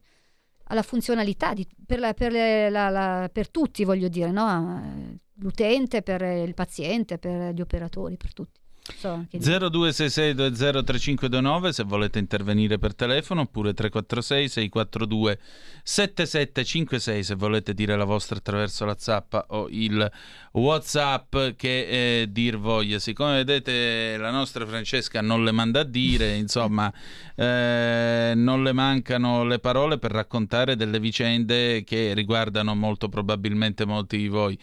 Speaker 5: alla funzionalità di, per, la, per, la, per, tutti, voglio dire, no? l'utente, per il paziente, per gli operatori, per tutti.
Speaker 1: So, 0266203529 se volete intervenire per telefono oppure 346 642 7756 se volete dire la vostra attraverso la zappa o il whatsapp che eh, dir voglia siccome vedete la nostra Francesca non le manda a dire insomma eh, non le mancano le parole per raccontare delle vicende che riguardano molto probabilmente molti di voi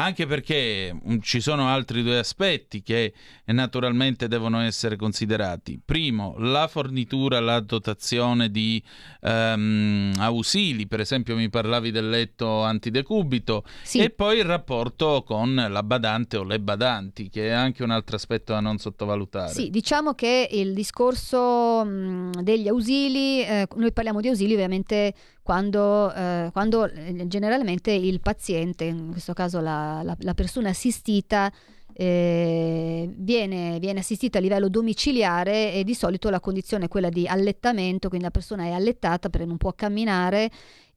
Speaker 1: anche perché um, ci sono altri due aspetti che naturalmente devono essere considerati. Primo, la fornitura, la dotazione di um, ausili, per esempio mi parlavi del letto antidecubito, sì. e poi il rapporto con la badante o le badanti, che è anche un altro aspetto da non sottovalutare.
Speaker 5: Sì, diciamo che il discorso mh, degli ausili, eh, noi parliamo di ausili ovviamente quando, eh, quando eh, generalmente il paziente, in questo caso la, la, la persona assistita, eh, viene, viene, assistita a livello domiciliare e di solito la condizione è quella di allettamento, quindi la persona è allettata perché non può camminare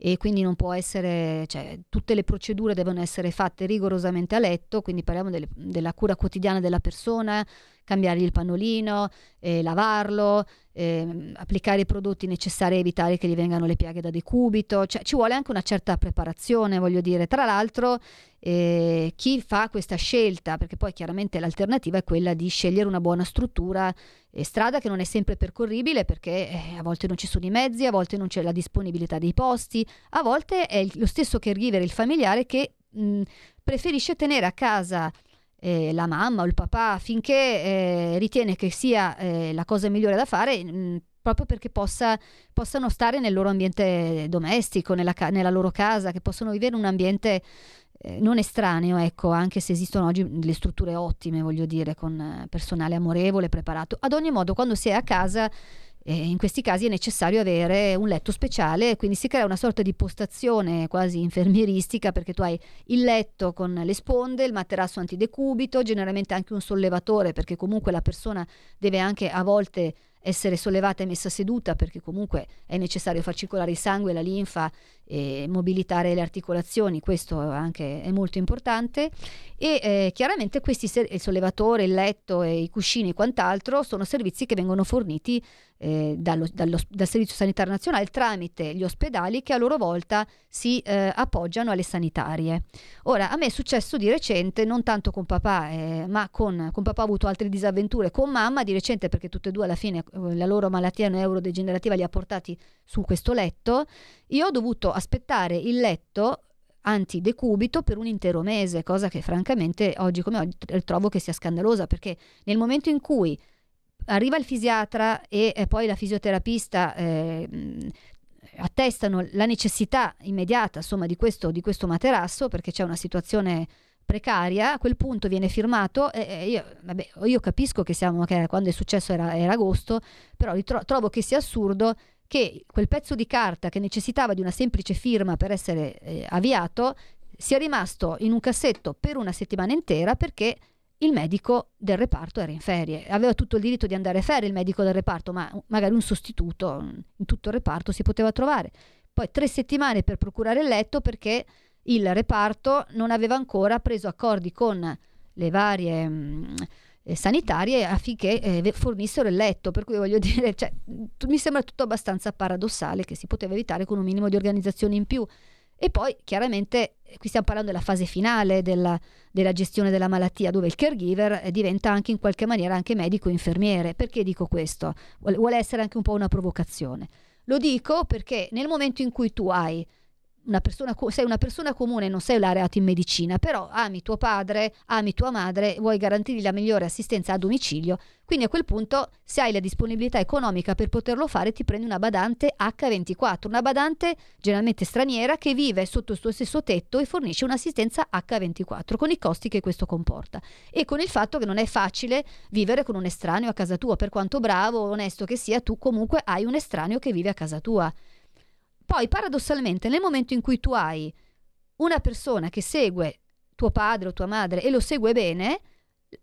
Speaker 5: e quindi non può essere, cioè tutte le procedure devono essere fatte rigorosamente a letto, quindi parliamo delle, della cura quotidiana della persona, cambiargli il pannolino, eh, lavarlo, eh, applicare i prodotti necessari a evitare che gli vengano le piaghe da decubito, cioè ci vuole anche una certa preparazione, voglio dire. Tra l'altro, eh, chi fa questa scelta, perché poi chiaramente l'alternativa è quella di scegliere una buona struttura e strada che non è sempre percorribile perché eh, a volte non ci sono i mezzi, a volte non c'è la disponibilità dei posti, a volte è lo stesso caregiver, il familiare che mh, preferisce tenere a casa eh, la mamma o il papà finché eh, ritiene che sia eh, la cosa migliore da fare. Mh, proprio perché possa, possano stare nel loro ambiente domestico, nella, nella, loro casa, che possano vivere un ambiente eh, non estraneo, ecco, anche se esistono oggi delle strutture ottime, voglio dire, con eh, personale amorevole, preparato. Ad ogni modo, quando si è a casa e in questi casi è necessario avere un letto speciale, quindi si crea una sorta di postazione quasi infermieristica perché tu hai il letto con le sponde, il materasso antidecubito, generalmente anche un sollevatore perché comunque la persona deve anche a volte essere sollevata e messa seduta perché comunque è necessario far circolare il sangue, la linfa e mobilitare le articolazioni, questo anche è molto importante e eh, chiaramente questi ser- il sollevatore, il letto e i cuscini e quant'altro sono servizi che vengono forniti eh, dallo, dallo, dal Servizio Sanitario Nazionale tramite gli ospedali che a loro volta si eh, appoggiano alle sanitarie. Ora, a me è successo di recente, non tanto con papà, eh, ma con, con papà ho avuto altre disavventure, con mamma di recente perché tutte e due alla fine la loro malattia neurodegenerativa li ha portati su questo letto, io ho dovuto aspettare il letto antidecubito per un intero mese, cosa che francamente oggi come oggi trovo che sia scandalosa, perché nel momento in cui arriva il fisiatra e, e poi la fisioterapista eh, attestano la necessità immediata insomma, di, questo, di questo materasso, perché c'è una situazione precaria, a quel punto viene firmato, e io, vabbè, io capisco che, siamo, che quando è successo era, era agosto, però ritro- trovo che sia assurdo che quel pezzo di carta che necessitava di una semplice firma per essere eh, avviato sia rimasto in un cassetto per una settimana intera perché il medico del reparto era in ferie. Aveva tutto il diritto di andare a ferie il medico del reparto, ma magari un sostituto in tutto il reparto si poteva trovare. Poi tre settimane per procurare il letto perché il reparto non aveva ancora preso accordi con le varie mh, eh, sanitarie affinché eh, fornissero il letto. Per cui voglio dire, cioè, t- mi sembra tutto abbastanza paradossale che si poteva evitare con un minimo di organizzazione in più. E poi chiaramente qui stiamo parlando della fase finale della, della, gestione della malattia, dove il caregiver eh, diventa anche in qualche maniera anche medico infermiere. Perché dico questo? Vuole essere anche un po' una provocazione. Lo dico perché nel momento in cui tu hai una persona, sei una persona comune, non sei laureato in medicina, però ami tuo padre, ami tua madre, vuoi garantirgli la migliore assistenza a domicilio, quindi a quel punto se hai la disponibilità economica per poterlo fare ti prendi una badante H24, una badante generalmente straniera che vive sotto il tuo stesso tetto e fornisce un'assistenza H24 con i costi che questo comporta e con il fatto che non è facile vivere con un estraneo a casa tua, per quanto bravo onesto che sia, tu comunque hai un estraneo che vive a casa tua. Poi, paradossalmente, nel momento in cui tu hai una persona che segue tuo padre o tua madre e lo segue bene,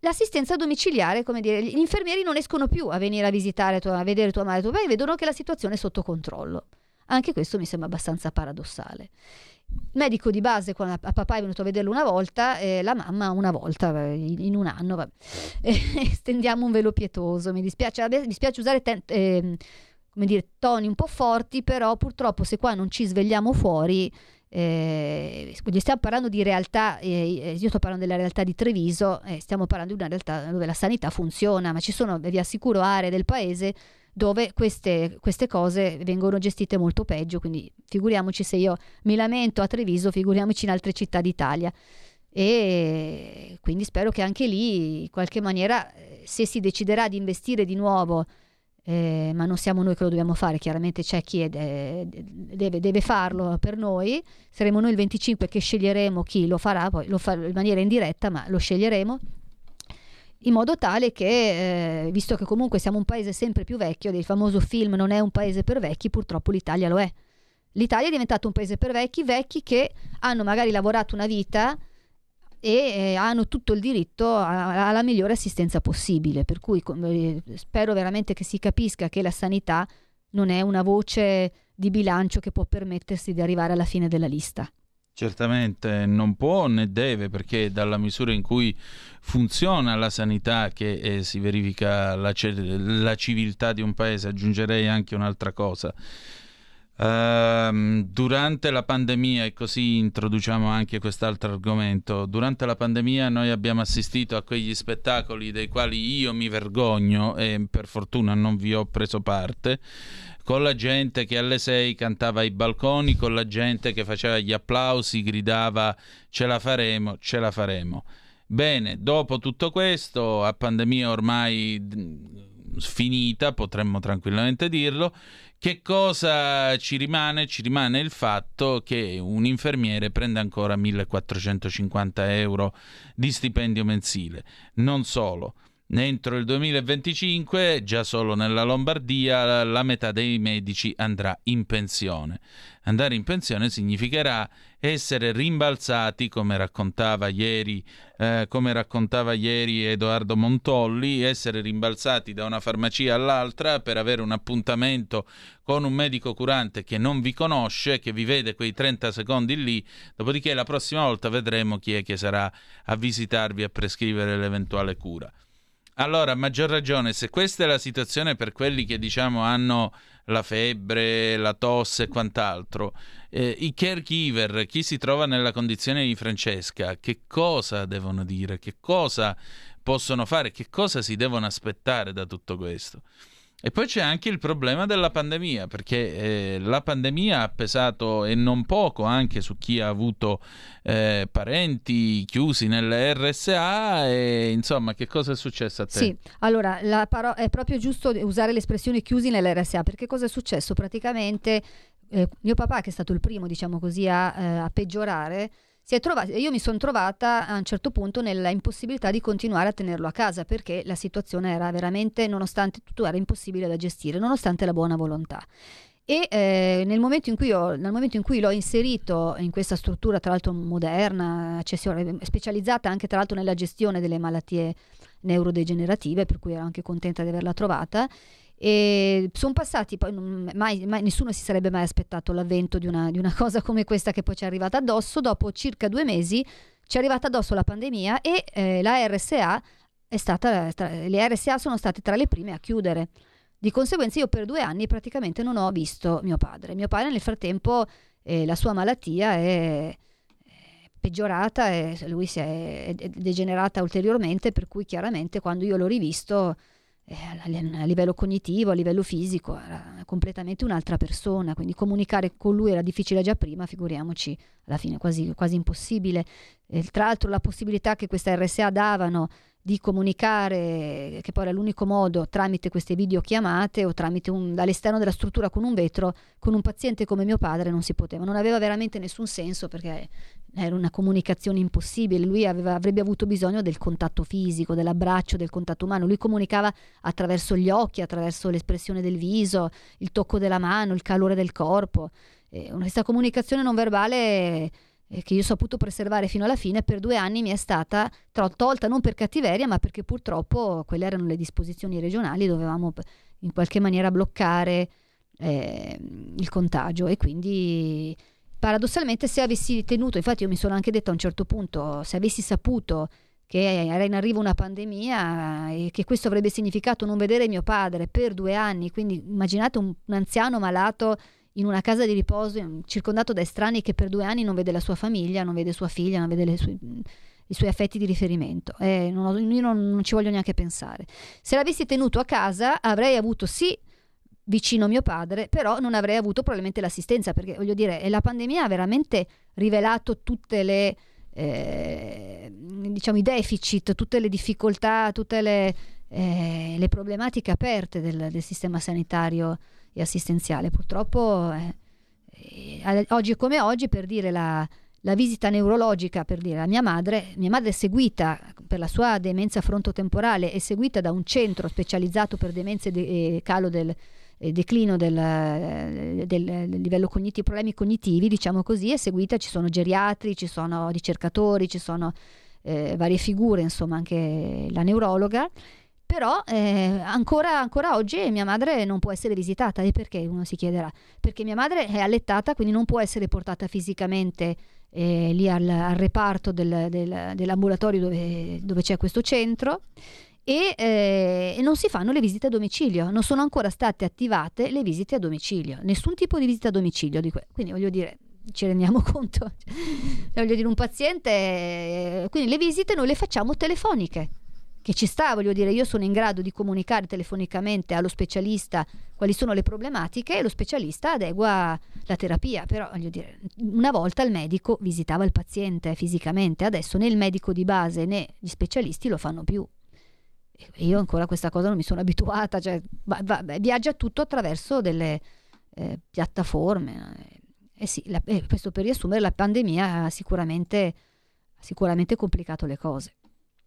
Speaker 5: l'assistenza domiciliare, come dire, gli infermieri non escono più a venire a visitare, tua, a vedere tua madre e tuo padre, vedono che la situazione è sotto controllo. Anche questo mi sembra abbastanza paradossale. Il medico di base, quando a papà è venuto a vederlo una volta, eh, la mamma una volta in, un anno. Eh, stendiamo un velo pietoso. Mi dispiace, mi dispiace usare ten- eh, come dire, toni un po' forti, però purtroppo se qua non ci svegliamo fuori, eh, stiamo parlando di realtà, eh, io sto parlando della realtà di Treviso, eh, stiamo parlando di una realtà dove la sanità funziona, ma ci sono, vi assicuro, aree del paese dove queste, queste cose vengono gestite molto peggio, quindi figuriamoci se io mi lamento a Treviso, figuriamoci in altre città d'Italia. E quindi spero che anche lì, in qualche maniera, eh, se si deciderà di investire di nuovo eh, ma non siamo noi che lo dobbiamo fare, chiaramente c'è chi de- deve, deve, farlo per noi, saremo noi il 25 che sceglieremo chi lo farà, poi lo farà in maniera indiretta, ma lo sceglieremo in modo tale che, eh, visto che comunque siamo un paese sempre più vecchio, il famoso film non è un paese per vecchi, purtroppo l'Italia lo è. L'Italia è diventato un paese per vecchi, vecchi che hanno magari lavorato una vita, e eh, hanno tutto il diritto alla migliore assistenza possibile. Per cui eh, spero veramente che si capisca che la sanità non è una voce di bilancio che può permettersi di arrivare alla fine della lista.
Speaker 1: Certamente non può né deve perché dalla misura in cui funziona la sanità che eh, si verifica la, la civiltà di un paese, aggiungerei anche un'altra cosa Uh, durante la pandemia, e così introduciamo anche quest'altro argomento, durante la pandemia noi abbiamo assistito a quegli spettacoli dei quali io mi vergogno e per fortuna non vi ho preso parte, con la gente che alle 6 cantava ai balconi, con la gente che faceva gli applausi, gridava ce la faremo, ce la faremo. Bene, dopo tutto questo, a pandemia ormai finita, potremmo tranquillamente dirlo, che cosa ci rimane? Ci rimane il fatto che un infermiere prende ancora 1450 euro di stipendio mensile. Non solo. Entro il 2025, già solo nella Lombardia, la metà dei medici andrà in pensione. Andare in pensione significherà essere rimbalzati, come raccontava ieri, eh, come raccontava ieri Edoardo Montolli, essere rimbalzati da una farmacia all'altra per avere un appuntamento con un medico curante che non vi conosce, che vi vede quei 30 secondi lì, dopodiché la prossima volta vedremo chi è che sarà a visitarvi a prescrivere l'eventuale cura. Allora, a maggior ragione, se questa è la situazione per quelli che diciamo hanno la febbre, la tosse e quant'altro, eh, i caregiver, chi si trova nella condizione di Francesca, che cosa devono dire, che cosa possono fare, che cosa si devono aspettare da tutto questo? E poi c'è anche il problema della pandemia, perché eh, la pandemia ha pesato e non poco anche su chi ha avuto eh, parenti chiusi nelle RSA e insomma che cosa è successo a te?
Speaker 5: Sì, allora paro- è proprio giusto usare l'espressione chiusi nelle RSA, perché cosa è successo? Praticamente eh, mio papà, che è stato il primo, diciamo così, a, eh, a peggiorare, Trovata, io mi sono trovata a un certo punto nella impossibilità di continuare a tenerlo a casa perché la situazione era veramente, nonostante tutto, era impossibile da gestire, nonostante la buona volontà. E eh, nel, momento ho, nel, momento in cui l'ho inserito in questa struttura, tra l'altro moderna, specializzata anche tra l'altro nella gestione delle malattie neurodegenerative, per cui ero anche contenta di averla trovata, e sono passati, poi mai, mai, nessuno si sarebbe mai aspettato l'avvento di una, di una, cosa come questa che poi ci è arrivata addosso. Dopo circa due mesi ci è arrivata addosso la pandemia e eh, la RSA è stata, tra, le RSA sono state tra le prime a chiudere. Di conseguenza io per due anni praticamente non ho visto mio padre. Mio padre nel frattempo eh, la sua malattia è peggiorata e lui si è, è degenerata ulteriormente, per cui chiaramente quando io l'ho rivisto a livello cognitivo, a livello fisico, era completamente un'altra persona, quindi comunicare con lui era difficile già prima, figuriamoci alla fine quasi, quasi impossibile. E, tra l'altro la possibilità che queste RSA davano di comunicare, che poi era l'unico modo, tramite queste videochiamate o tramite un, dall'esterno della struttura con un vetro, con un paziente come mio padre non si poteva. Non aveva veramente nessun senso perché era una comunicazione impossibile. Lui aveva, avrebbe avuto bisogno del contatto fisico, dell'abbraccio, del contatto umano. Lui comunicava attraverso gli occhi, attraverso l'espressione del viso, il tocco della mano, il calore del corpo. E questa comunicazione non verbale eh, che io ho saputo preservare fino alla fine, per due anni mi è stata tolta non per cattiveria, ma perché purtroppo quelle erano le disposizioni regionali, dovevamo in qualche maniera bloccare eh, il contagio e quindi paradossalmente se avessi tenuto, infatti io mi sono anche detto a un certo punto, se avessi saputo che era in arrivo una pandemia e che questo avrebbe significato non vedere mio padre per due anni, quindi immaginate un, un anziano malato in una casa di riposo circondato da estranei che per due anni non vede la sua famiglia, non vede sua figlia, non vede sue, i suoi affetti di riferimento. Eh, non ho, io non, non ci voglio neanche pensare. Se l'avessi tenuto a casa avrei avuto sì vicino mio padre, però non avrei avuto probabilmente l'assistenza, perché voglio dire, la pandemia ha veramente rivelato tutte le, eh, diciamo, i deficit, tutte le difficoltà, tutte le, eh, le problematiche aperte del, del sistema sanitario e assistenziale. Purtroppo eh, eh, oggi come oggi per dire la, la, visita neurologica per dire a mia madre, mia madre è seguita per la sua demenza frontotemporale, è seguita da un centro specializzato per demenze e de, calo del declino del, del, del, livello cognitivo, problemi cognitivi, diciamo così, è seguita, ci sono geriatri, ci sono ricercatori, ci sono eh, varie figure, insomma anche la neurologa però eh, ancora, ancora, oggi mia madre non può essere visitata. E perché? Uno si chiederà. Perché mia madre è allettata, quindi non può essere portata fisicamente eh, lì al, al reparto del, dell'ambulatorio dove, dove, c'è questo centro. E, eh, non si fanno le visite a domicilio, non sono ancora state attivate le visite a domicilio, nessun tipo di visita a domicilio. Di que- quindi voglio dire, ci rendiamo conto, voglio dire, un paziente, eh, quindi le visite noi le facciamo telefoniche che ci sta, voglio dire, io sono in grado di comunicare telefonicamente allo specialista quali sono le problematiche e lo specialista adegua la terapia, però voglio dire, una volta il medico visitava il paziente fisicamente, adesso né il medico di base né gli specialisti lo fanno più. Io ancora questa cosa non mi sono abituata, cioè, va, va, viaggia tutto attraverso delle eh, piattaforme. Eh sì, la, eh, questo per riassumere, la pandemia ha sicuramente, sicuramente complicato le cose.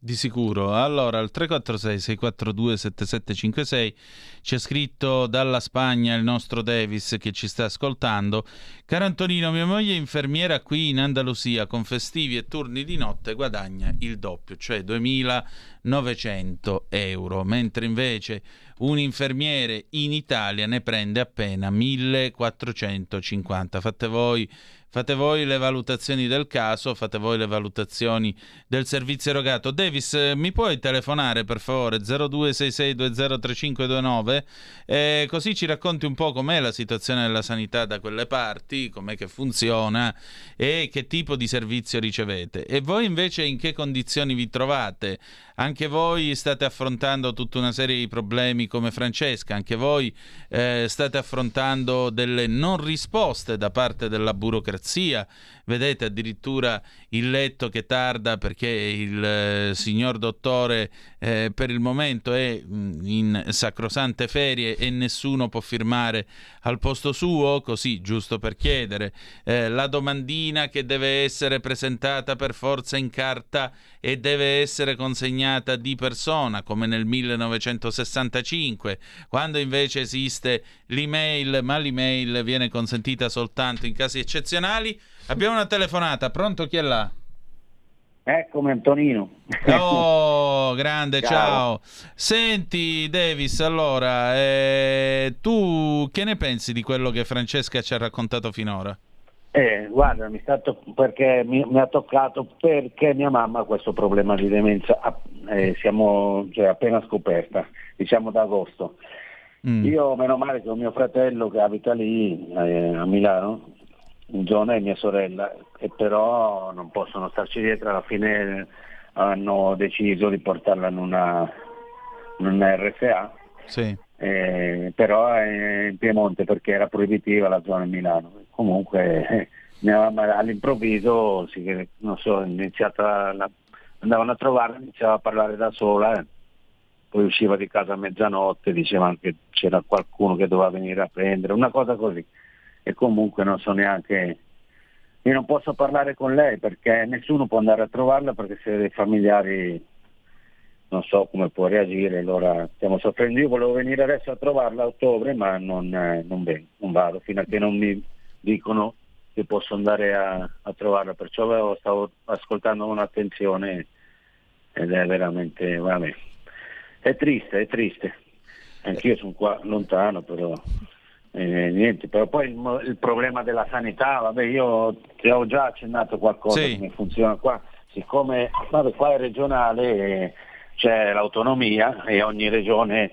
Speaker 1: Di sicuro. Allora, al 346-642-7756 c'è scritto dalla Spagna il nostro Davis che ci sta ascoltando. Caro Antonino, mia moglie è infermiera qui in Andalusia con festivi e turni di notte guadagna il doppio, cioè 2.900 euro, mentre invece un infermiere in Italia ne prende appena 1.450. Fate voi fate voi le valutazioni del caso, fate voi le valutazioni del servizio erogato. Davis, eh, mi puoi telefonare per favore 0266203529 eh, così ci racconti un po' com'è la situazione della sanità da quelle parti, com'è che funziona e che tipo di servizio ricevete. E voi invece in che condizioni vi trovate? Anche voi state affrontando tutta una serie di problemi come Francesca, anche voi eh, state affrontando delle non risposte da parte della burocrazia. democracia Vedete addirittura il letto che tarda perché il eh, signor dottore eh, per il momento è mh, in sacrosante ferie e nessuno può firmare al posto suo, così giusto per chiedere. Eh, la domandina che deve essere presentata per forza in carta e deve essere consegnata di persona, come nel 1965, quando invece esiste l'email, ma l'email viene consentita soltanto in casi eccezionali. Abbiamo una telefonata, pronto chi è là?
Speaker 7: Eccomi Antonino.
Speaker 1: Oh, grande, ciao.
Speaker 7: Ciao.
Speaker 1: Senti Davis, allora, eh, tu che ne pensi di quello che Francesca ci ha raccontato finora?
Speaker 7: Eh, guarda, mi, to- perché mi, mi ha toccato perché mia mamma ha questo problema di demenza, eh, siamo cioè, appena scoperta, diciamo da agosto.
Speaker 1: Mm.
Speaker 7: Io meno male che ho mio fratello che abita lì eh, a Milano, zona e mia sorella, e però non possono starci dietro, alla fine hanno deciso di portarla in una, in una RSA,
Speaker 1: Sì.
Speaker 7: eh, però è in Piemonte perché era proibitiva la zona di Milano. Comunque eh, all'improvviso, sì, so, è iniziata la- andavano a trovarla, iniziava a parlare da sola, eh. poi usciva di casa a mezzanotte, diceva che c'era qualcuno che doveva venire a prendere, una cosa così. E comunque non so neanche, io non posso parlare con lei perché nessuno può andare a trovarla perché se dei familiari non so come può reagire, allora stiamo soffrendo. Io volevo venire adesso a trovarla a ottobre, ma non, eh, non vengo, non vado, fino a che non mi dicono che posso andare a, a trovarla. Perciò stavo ascoltando con attenzione ed è veramente, vabbè, è triste, è triste. Anch'io sono qua lontano, però eh, niente. Però poi il, il problema della sanità, vabbè, io ti ho già accennato qualcosa
Speaker 1: Sì.
Speaker 7: come funziona qua. Siccome vabbè, qua è regionale, eh, c'è l'autonomia e ogni regione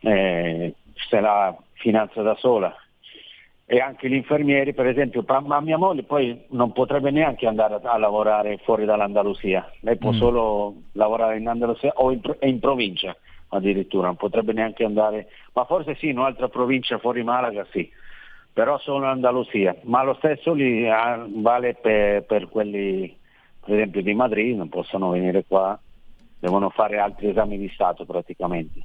Speaker 7: eh, se la finanzia da sola. E anche gli infermieri, per esempio, ma mia moglie poi non potrebbe neanche andare a, lavorare fuori dall'Andalusia, lei può
Speaker 1: Mm.
Speaker 7: solo lavorare in Andalusia o in, in provincia addirittura, non potrebbe neanche andare, ma forse sì, in un'altra provincia fuori Malaga sì, però solo in Andalusia, ma lo stesso lì ah, vale per, per quelli, per esempio di Madrid, non possono venire qua, devono fare altri esami di Stato praticamente.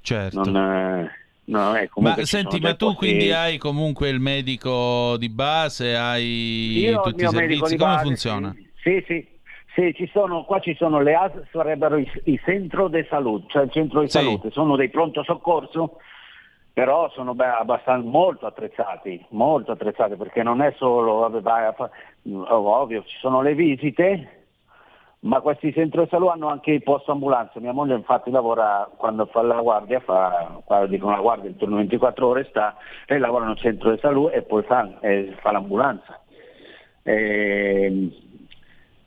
Speaker 1: Certo.
Speaker 7: Non, eh, no, eh,
Speaker 1: Ma senti, ma tu quindi hai comunque il medico di base, hai
Speaker 7: Io
Speaker 1: tutti i servizi, come
Speaker 7: base,
Speaker 1: funziona?
Speaker 7: Sì, sì, sì, ci sono, qua ci sono le AS, sarebbero i, i centro de salute, cioè il centro di
Speaker 1: Sì.
Speaker 7: salute, sono dei pronto soccorso, però sono beh, abbastanza molto attrezzati, molto attrezzati, perché non è solo, vabbè, fa- ovvio, ci sono le visite, ma questi centri di salute hanno anche il posto ambulanza. Mia moglie infatti lavora, quando fa la guardia, fa, quando dicono la guardia, il turno 24 ore sta, lei lavora in un centro di salute e poi fa, eh, fa l'ambulanza. E,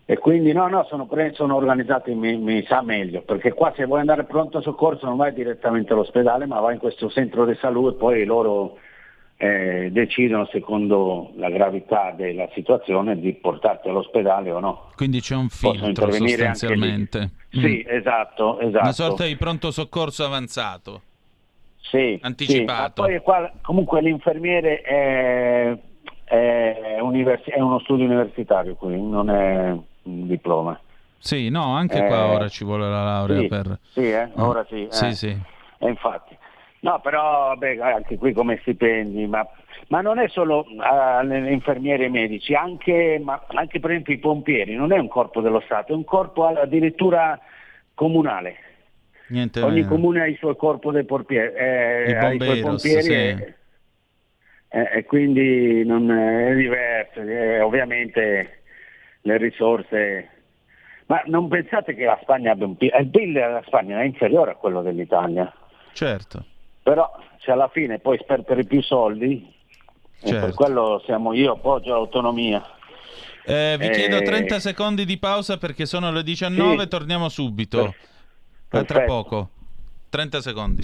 Speaker 7: e quindi no, no, sono, sono organizzati, mi, mi sa meglio, perché qua se vuoi andare pronto soccorso non vai direttamente all'ospedale, ma vai in questo centro di salute e poi loro eh, decidono secondo la gravità della situazione di portarti all'ospedale o no.
Speaker 1: Quindi c'è un filtro sostanzialmente.
Speaker 7: Sì,
Speaker 1: Mm.
Speaker 7: esatto, esatto.
Speaker 1: Una sorta di pronto soccorso avanzato.
Speaker 7: Sì,
Speaker 1: Anticipato.
Speaker 7: sì, poi qua, comunque l'infermiere è, è universi- è uno studio universitario, quindi non è un diploma.
Speaker 1: Sì, no, anche
Speaker 7: Eh,
Speaker 1: qua ora ci vuole la laurea
Speaker 7: sì,
Speaker 1: per...
Speaker 7: sì, eh,
Speaker 1: Mm.
Speaker 7: ora sì.
Speaker 1: Sì,
Speaker 7: eh.
Speaker 1: sì.
Speaker 7: E infatti. No, però vabbè, anche qui come stipendi, ma, ma non è solo le infermieri e medici, anche, ma anche per esempio i pompieri, non è un corpo dello Stato, è un corpo addirittura comunale.
Speaker 1: Niente
Speaker 7: Ogni
Speaker 1: meno.
Speaker 7: comune ha il suo corpo dei pompieri, eh,
Speaker 1: bomberos,
Speaker 7: pompieri
Speaker 1: sì.
Speaker 7: e, e- e quindi non è diverso, eh, ovviamente le risorse... Ma non pensate che la Spagna abbia un PIL, il PIL della Spagna è inferiore a quello dell'Italia,
Speaker 1: Certo.
Speaker 7: però se alla fine poi sperperi più soldi,
Speaker 1: Certo.
Speaker 7: per quello siamo io appoggio l'autonomia.
Speaker 1: Eh, vi
Speaker 7: Eh,
Speaker 1: chiedo 30 secondi di pausa perché sono le 19,
Speaker 7: Sì.
Speaker 1: torniamo subito. A tra
Speaker 7: Perfetto.
Speaker 1: poco. 30 secondi.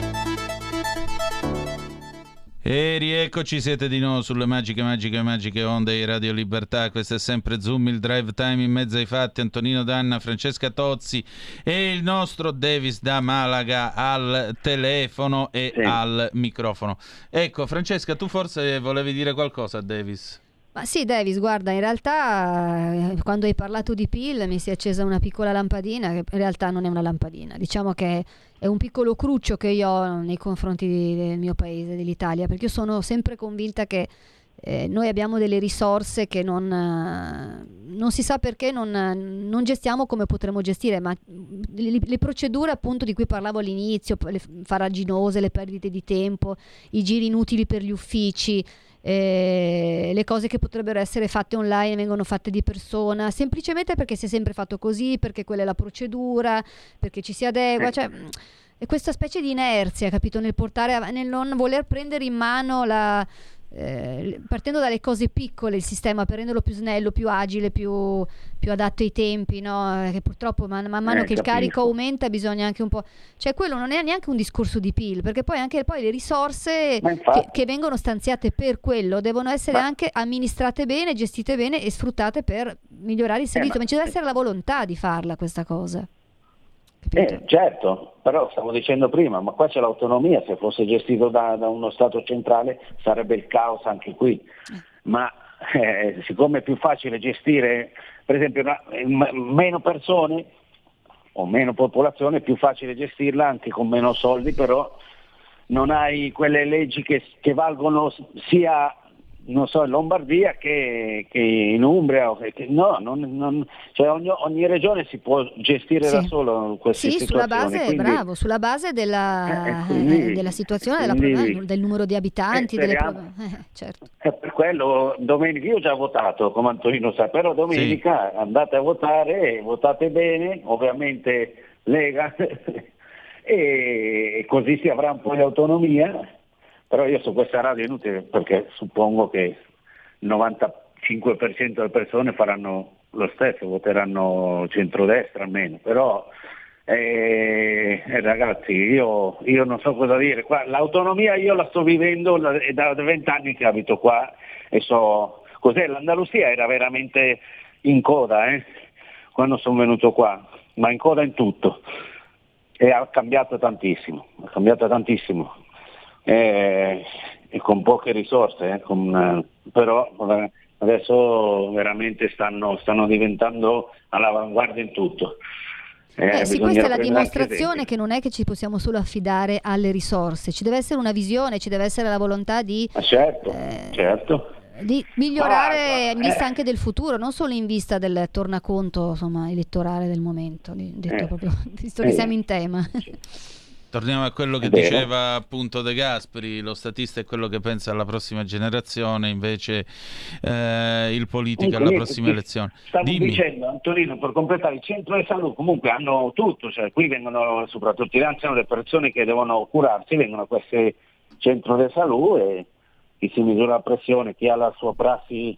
Speaker 1: E rieccoci, siete di nuovo sulle magiche, magiche, magiche onde di Radio Libertà. Questo è sempre Zoom, il drive time in mezzo ai fatti. Antonino Danna, Francesca Tozzi e il nostro Davis da Malaga al telefono e
Speaker 7: Sì.
Speaker 1: al microfono. Ecco, Francesca, tu forse volevi dire qualcosa a Davis?
Speaker 5: Ma sì, Davis, guarda, in realtà eh, quando hai parlato di PIL mi si è accesa una piccola lampadina, che in realtà non è una lampadina, diciamo che è un piccolo cruccio che io ho nei confronti di- del mio paese, dell'Italia, perché io sono sempre convinta che eh, noi abbiamo delle risorse che non, eh, non si sa perché non, non gestiamo come potremmo gestire, ma le, le procedure appunto di cui parlavo all'inizio, le farraginose, le perdite di tempo, i giri inutili per gli uffici, eh, le cose che potrebbero essere fatte online vengono fatte di persona, semplicemente perché si è sempre fatto così, perché quella è la procedura, perché ci si adegua, cioè mh, è questa specie di inerzia, capito, nel portare av- nel non voler prendere in mano la eh, partendo dalle cose piccole il sistema per renderlo più snello, più agile, più, più adatto ai tempi, no? Eh, che purtroppo man, man mano
Speaker 7: Eh,
Speaker 5: che il
Speaker 7: capisco.
Speaker 5: carico aumenta bisogna anche un po'... Cioè quello non è neanche un discorso di PIL, perché poi anche poi le risorse che, che vengono stanziate per quello devono essere
Speaker 7: Ma-
Speaker 5: anche amministrate bene, gestite bene e sfruttate per migliorare il servizio,
Speaker 7: ma-
Speaker 5: ma ci deve essere la volontà di farla questa cosa.
Speaker 7: Eh, certo, però stavo dicendo prima, ma qua c'è l'autonomia, se fosse gestito da, da uno Stato centrale sarebbe il caos anche qui. Ma eh, siccome è più facile gestire, per esempio, una- m- meno persone o meno popolazione, è più facile gestirla anche con meno soldi, però non hai quelle leggi che, che valgono sia non so, in Lombardia che, che in Umbria. o che- che- no, non- non- cioè ogni, ogni regione si può gestire
Speaker 5: Sì.
Speaker 7: da solo queste
Speaker 5: Sì, sulla base,
Speaker 7: quindi-
Speaker 5: bravo, sulla base della,
Speaker 7: Eh, e quindi-
Speaker 5: eh, della situazione, della
Speaker 7: quindi-
Speaker 5: pro- del numero di abitanti,
Speaker 7: Eh,
Speaker 5: delle
Speaker 7: speriamo.
Speaker 5: eh, certo.
Speaker 7: Per quello domenica io ho già votato, come Antonino sa, però domenica andate a votare, votate bene, ovviamente Lega, e così si avrà un po' di autonomia, però io su questa radio è inutile perché suppongo che il 95% delle persone faranno lo stesso, voteranno centrodestra almeno, però eh, eh, ragazzi io, io non so cosa dire, Qua, l'autonomia io la sto vivendo da vent'anni che abito qua e so cos'è, l'Andalusia era veramente in coda eh, quando sono venuto qua, ma in coda in tutto. E ha cambiato tantissimo, ha cambiato tantissimo eh, e con poche risorse, eh, con, eh, però adesso veramente stanno, stanno diventando all'avanguardia in tutto. Eh,
Speaker 5: Eh, sì, questa è la dimostrazione che non è che ci possiamo solo affidare alle risorse, ci deve essere una visione, ci deve essere la volontà di,
Speaker 7: certo,
Speaker 5: Eh,
Speaker 7: certo.
Speaker 5: di migliorare
Speaker 7: Ah,
Speaker 5: in vista
Speaker 7: eh.
Speaker 5: anche del futuro, non solo in vista del tornaconto insomma, elettorale del momento, detto
Speaker 7: Eh.
Speaker 5: proprio, visto che siamo in tema.
Speaker 1: Torniamo a quello che diceva appunto De Gasperi, lo statista è quello che pensa alla prossima generazione, invece eh, il politico alla prossima
Speaker 7: ti-
Speaker 1: elezione.
Speaker 7: Stavo
Speaker 1: Dimmi.
Speaker 7: dicendo, Antonino, per completare il centro di salute comunque hanno tutto, cioè qui vengono soprattutto in anziani le persone che devono curarsi, vengono a questo centro di salute chi si misura la pressione, chi ha la sua prassi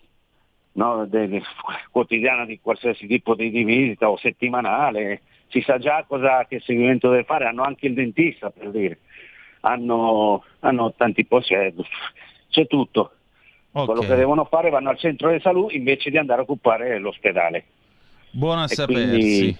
Speaker 7: no, de- de- quotidiana di qualsiasi tipo di, di visita o settimanale, si sa già cosa che seguimento deve fare, hanno anche il dentista per dire, hanno, hanno tanti posti, c'è, c'è tutto.
Speaker 1: Ok.
Speaker 7: Quello che devono fare vanno al centro di salute invece di andare a occupare l'ospedale.
Speaker 1: Buono a
Speaker 7: E
Speaker 1: sapersi.
Speaker 7: quindi-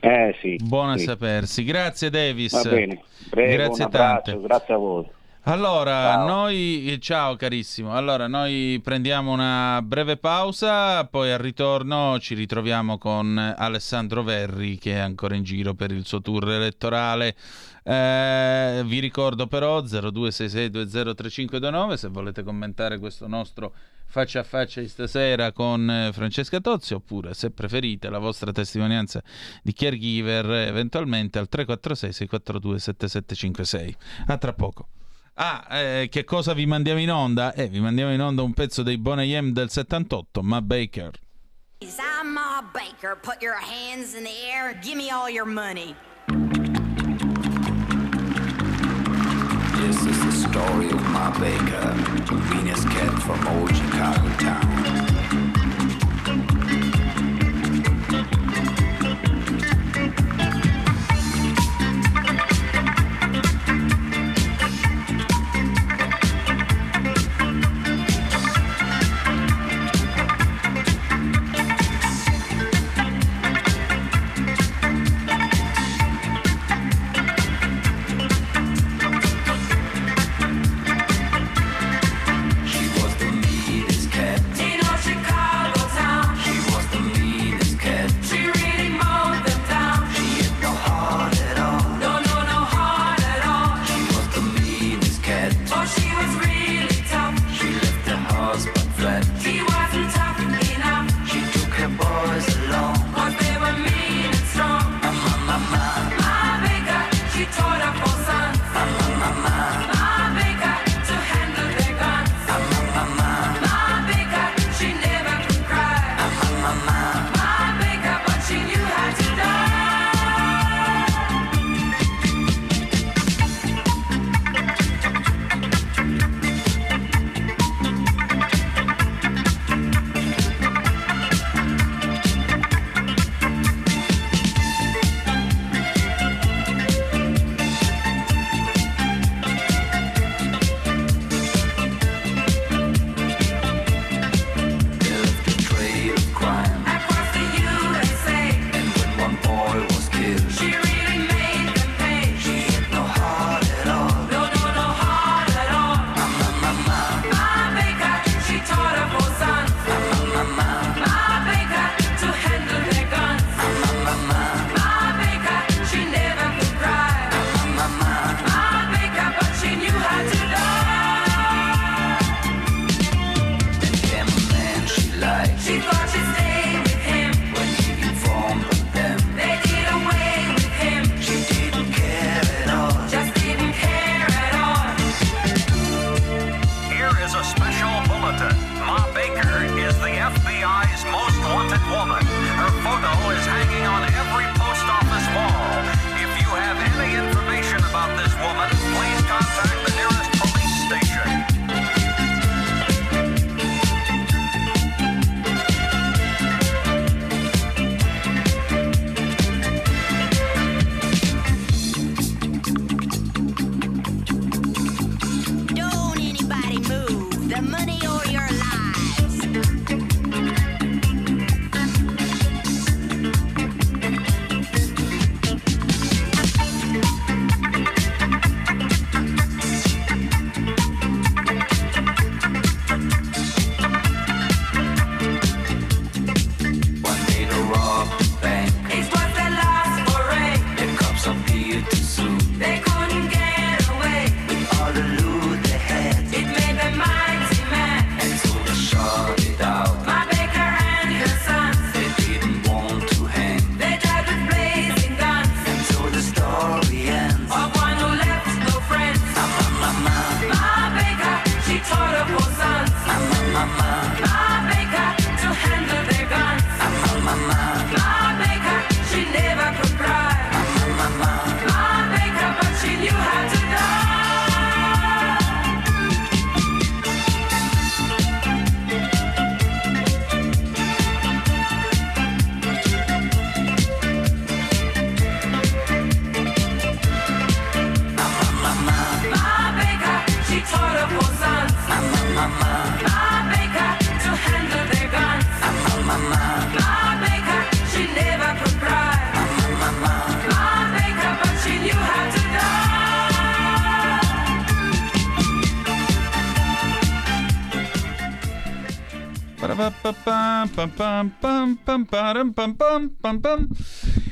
Speaker 7: Eh sì.
Speaker 1: Buono a
Speaker 7: sì.
Speaker 1: sapersi. Grazie Davis.
Speaker 7: Va bene. Prego,
Speaker 1: Grazie
Speaker 7: un abbraccio,
Speaker 1: tante.
Speaker 7: grazie a voi.
Speaker 1: Allora,
Speaker 7: Ciao.
Speaker 1: noi ciao carissimo. Allora, noi prendiamo una breve pausa, poi al ritorno ci ritroviamo con Alessandro Verri che è ancora in giro per il suo tour elettorale. Eh, vi ricordo però 0266203529 se volete commentare questo nostro faccia a faccia di stasera con eh, Francesca Tozzi oppure se preferite la vostra testimonianza di caregiver eventualmente al 346 642 7756. A tra poco. Ah, eh, che cosa vi mandiamo in onda? Eh, vi mandiamo in onda un pezzo dei Boney M del 78, Ma Baker.
Speaker 8: I'm Ma Baker. Put your hands in the air. Give me all your money.
Speaker 9: This is the story of Ma Baker, Venus cat from old Chicago town.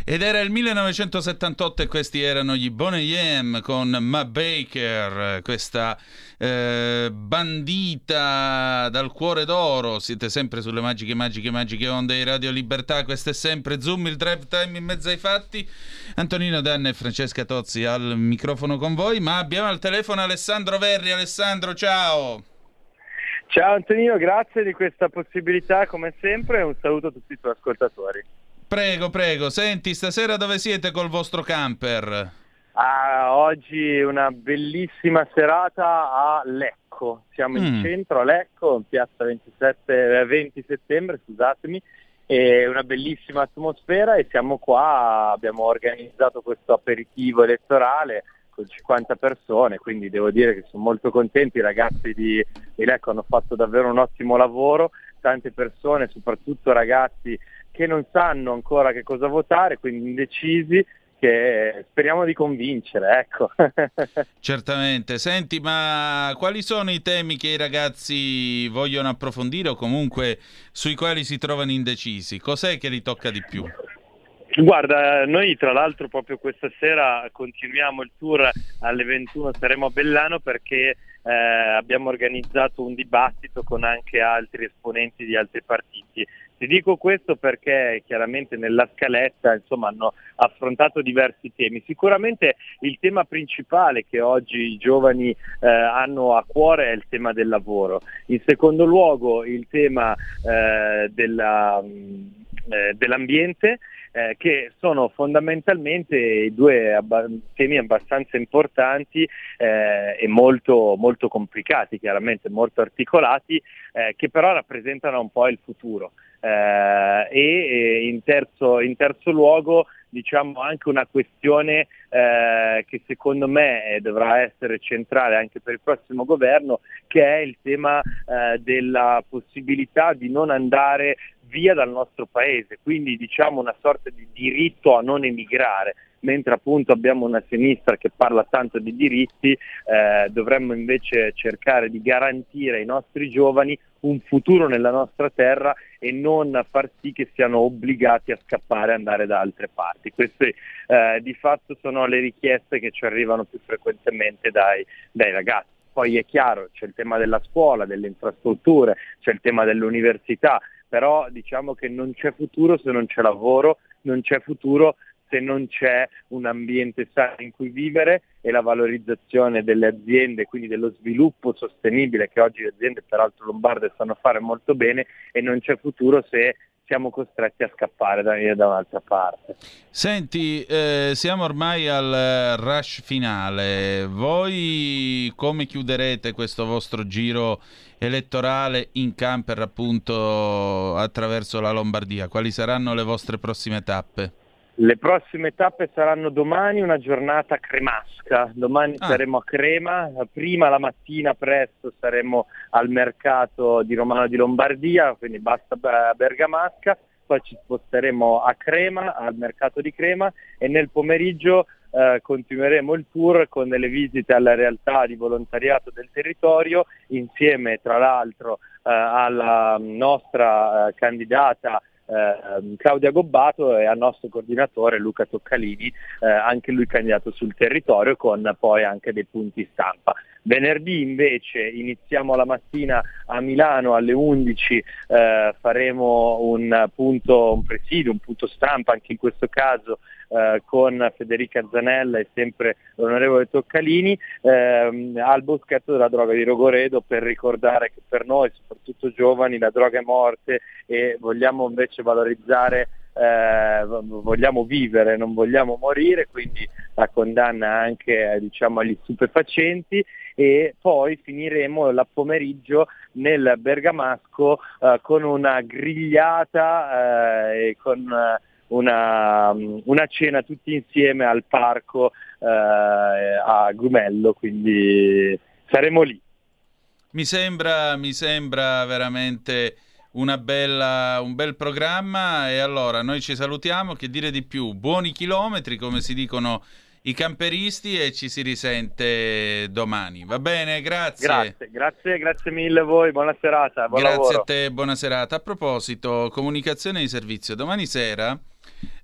Speaker 1: Ed era il 1978 e questi erano gli Boney M con Ma Baker, questa eh, bandita dal cuore d'oro. Siete sempre sulle magiche, magiche, magiche onde di Radio Libertà. Questo è sempre Zoom, il drive time in mezzo ai fatti. Antonino Danna e Francesca Tozzi al microfono con voi, ma abbiamo al telefono Alessandro Verri. Alessandro, ciao!
Speaker 10: Ciao Antonino, grazie di questa possibilità come sempre e un saluto a tutti i tuoi ascoltatori.
Speaker 1: Prego, prego. Senti, stasera dove siete col vostro camper?
Speaker 10: Ah, oggi una bellissima serata a Lecco. Siamo mm. in centro a Lecco, in piazza 27, 20 eh, settembre, scusatemi. È una bellissima atmosfera e siamo qua, abbiamo organizzato questo aperitivo elettorale con 50 persone, quindi devo dire che sono molto contenti, i ragazzi di, di Lecco hanno fatto davvero un ottimo lavoro, tante persone, soprattutto ragazzi che non sanno ancora che cosa votare, quindi indecisi, che speriamo di convincere, ecco.
Speaker 1: Certamente. Senti, ma quali sono i temi che i ragazzi vogliono approfondire o comunque sui quali si trovano indecisi? Cos'è che li tocca di più?
Speaker 10: Guarda, noi tra l'altro proprio questa sera continuiamo il tour alle 21, saremo a Bellano perché eh, abbiamo organizzato un dibattito con anche altri esponenti di altri partiti. Ti dico questo perché chiaramente nella scaletta insomma, hanno affrontato diversi temi. Sicuramente il tema principale che oggi i giovani eh, hanno a cuore è il tema del lavoro. In secondo luogo il tema eh, della, eh, dell'ambiente eh, che sono fondamentalmente due abba- temi abbastanza importanti eh, e molto, molto, complicati, chiaramente molto articolati, eh, che però rappresentano un po' il futuro. Eh, e in terzo, in terzo luogo diciamo anche una questione eh, che secondo me dovrà essere centrale anche per il prossimo governo, che è il tema eh, della possibilità di non andare via dal nostro paese, quindi diciamo una sorta di diritto a non emigrare, mentre appunto abbiamo una sinistra che parla tanto di diritti, eh, dovremmo invece cercare di garantire ai nostri giovani un futuro nella nostra terra e non far sì che siano obbligati a scappare e andare da altre parti. Queste eh, di fatto sono le richieste che ci arrivano più frequentemente dai, dai ragazzi. Poi è chiaro, c'è il tema della scuola, delle infrastrutture, c'è il tema dell'università, però diciamo che non c'è futuro se non c'è lavoro, non c'è futuro se non c'è un ambiente sano in cui vivere e la valorizzazione delle aziende, quindi dello sviluppo sostenibile che oggi le aziende peraltro lombarde sanno fare molto bene e non c'è futuro se siamo costretti a scappare da, da un'altra parte.
Speaker 1: Senti, eh, siamo ormai al rush finale. Voi come chiuderete questo vostro giro elettorale in camper appunto attraverso la Lombardia? Quali saranno le vostre prossime tappe?
Speaker 10: Le prossime tappe saranno domani, una giornata cremasca. Domani ah. saremo a Crema, prima la mattina presto saremo al mercato di Romano di Lombardia, quindi basta Bergamasca, poi ci sposteremo a Crema, al mercato di Crema e nel pomeriggio eh, continueremo il tour con delle visite alla realtà di volontariato del territorio insieme tra l'altro eh, alla nostra eh, candidata eh, Claudia Gobbato e al nostro coordinatore Luca Toccalini, eh, anche lui candidato sul territorio con poi anche dei punti stampa. Venerdì invece iniziamo la mattina a Milano alle 11, eh, faremo un punto, un presidio, un punto stampa anche in questo caso eh, con Federica Zanella e sempre l'onorevole Toccalini. Ehm, al boschetto della droga di Rogoredo per ricordare che per noi, soprattutto giovani, la droga è morte e vogliamo invece valorizzare eh, vogliamo vivere, non vogliamo morire, quindi la condanna anche diciamo, agli stupefacenti. E poi finiremo la pomeriggio nel Bergamasco eh, con una grigliata eh, e con eh, una, una, cena tutti insieme al parco eh, a Grumello, quindi saremo lì.
Speaker 1: Mi sembra, mi sembra veramente bella, un bel programma e allora noi ci salutiamo, che dire di più, buoni chilometri come si dicono i camperisti e ci si risente domani. Va bene, grazie.
Speaker 10: Grazie, grazie, grazie mille a voi, buona serata. Buon
Speaker 1: Grazie
Speaker 10: lavoro.
Speaker 1: a te, buona serata. A proposito, comunicazione di servizio, domani sera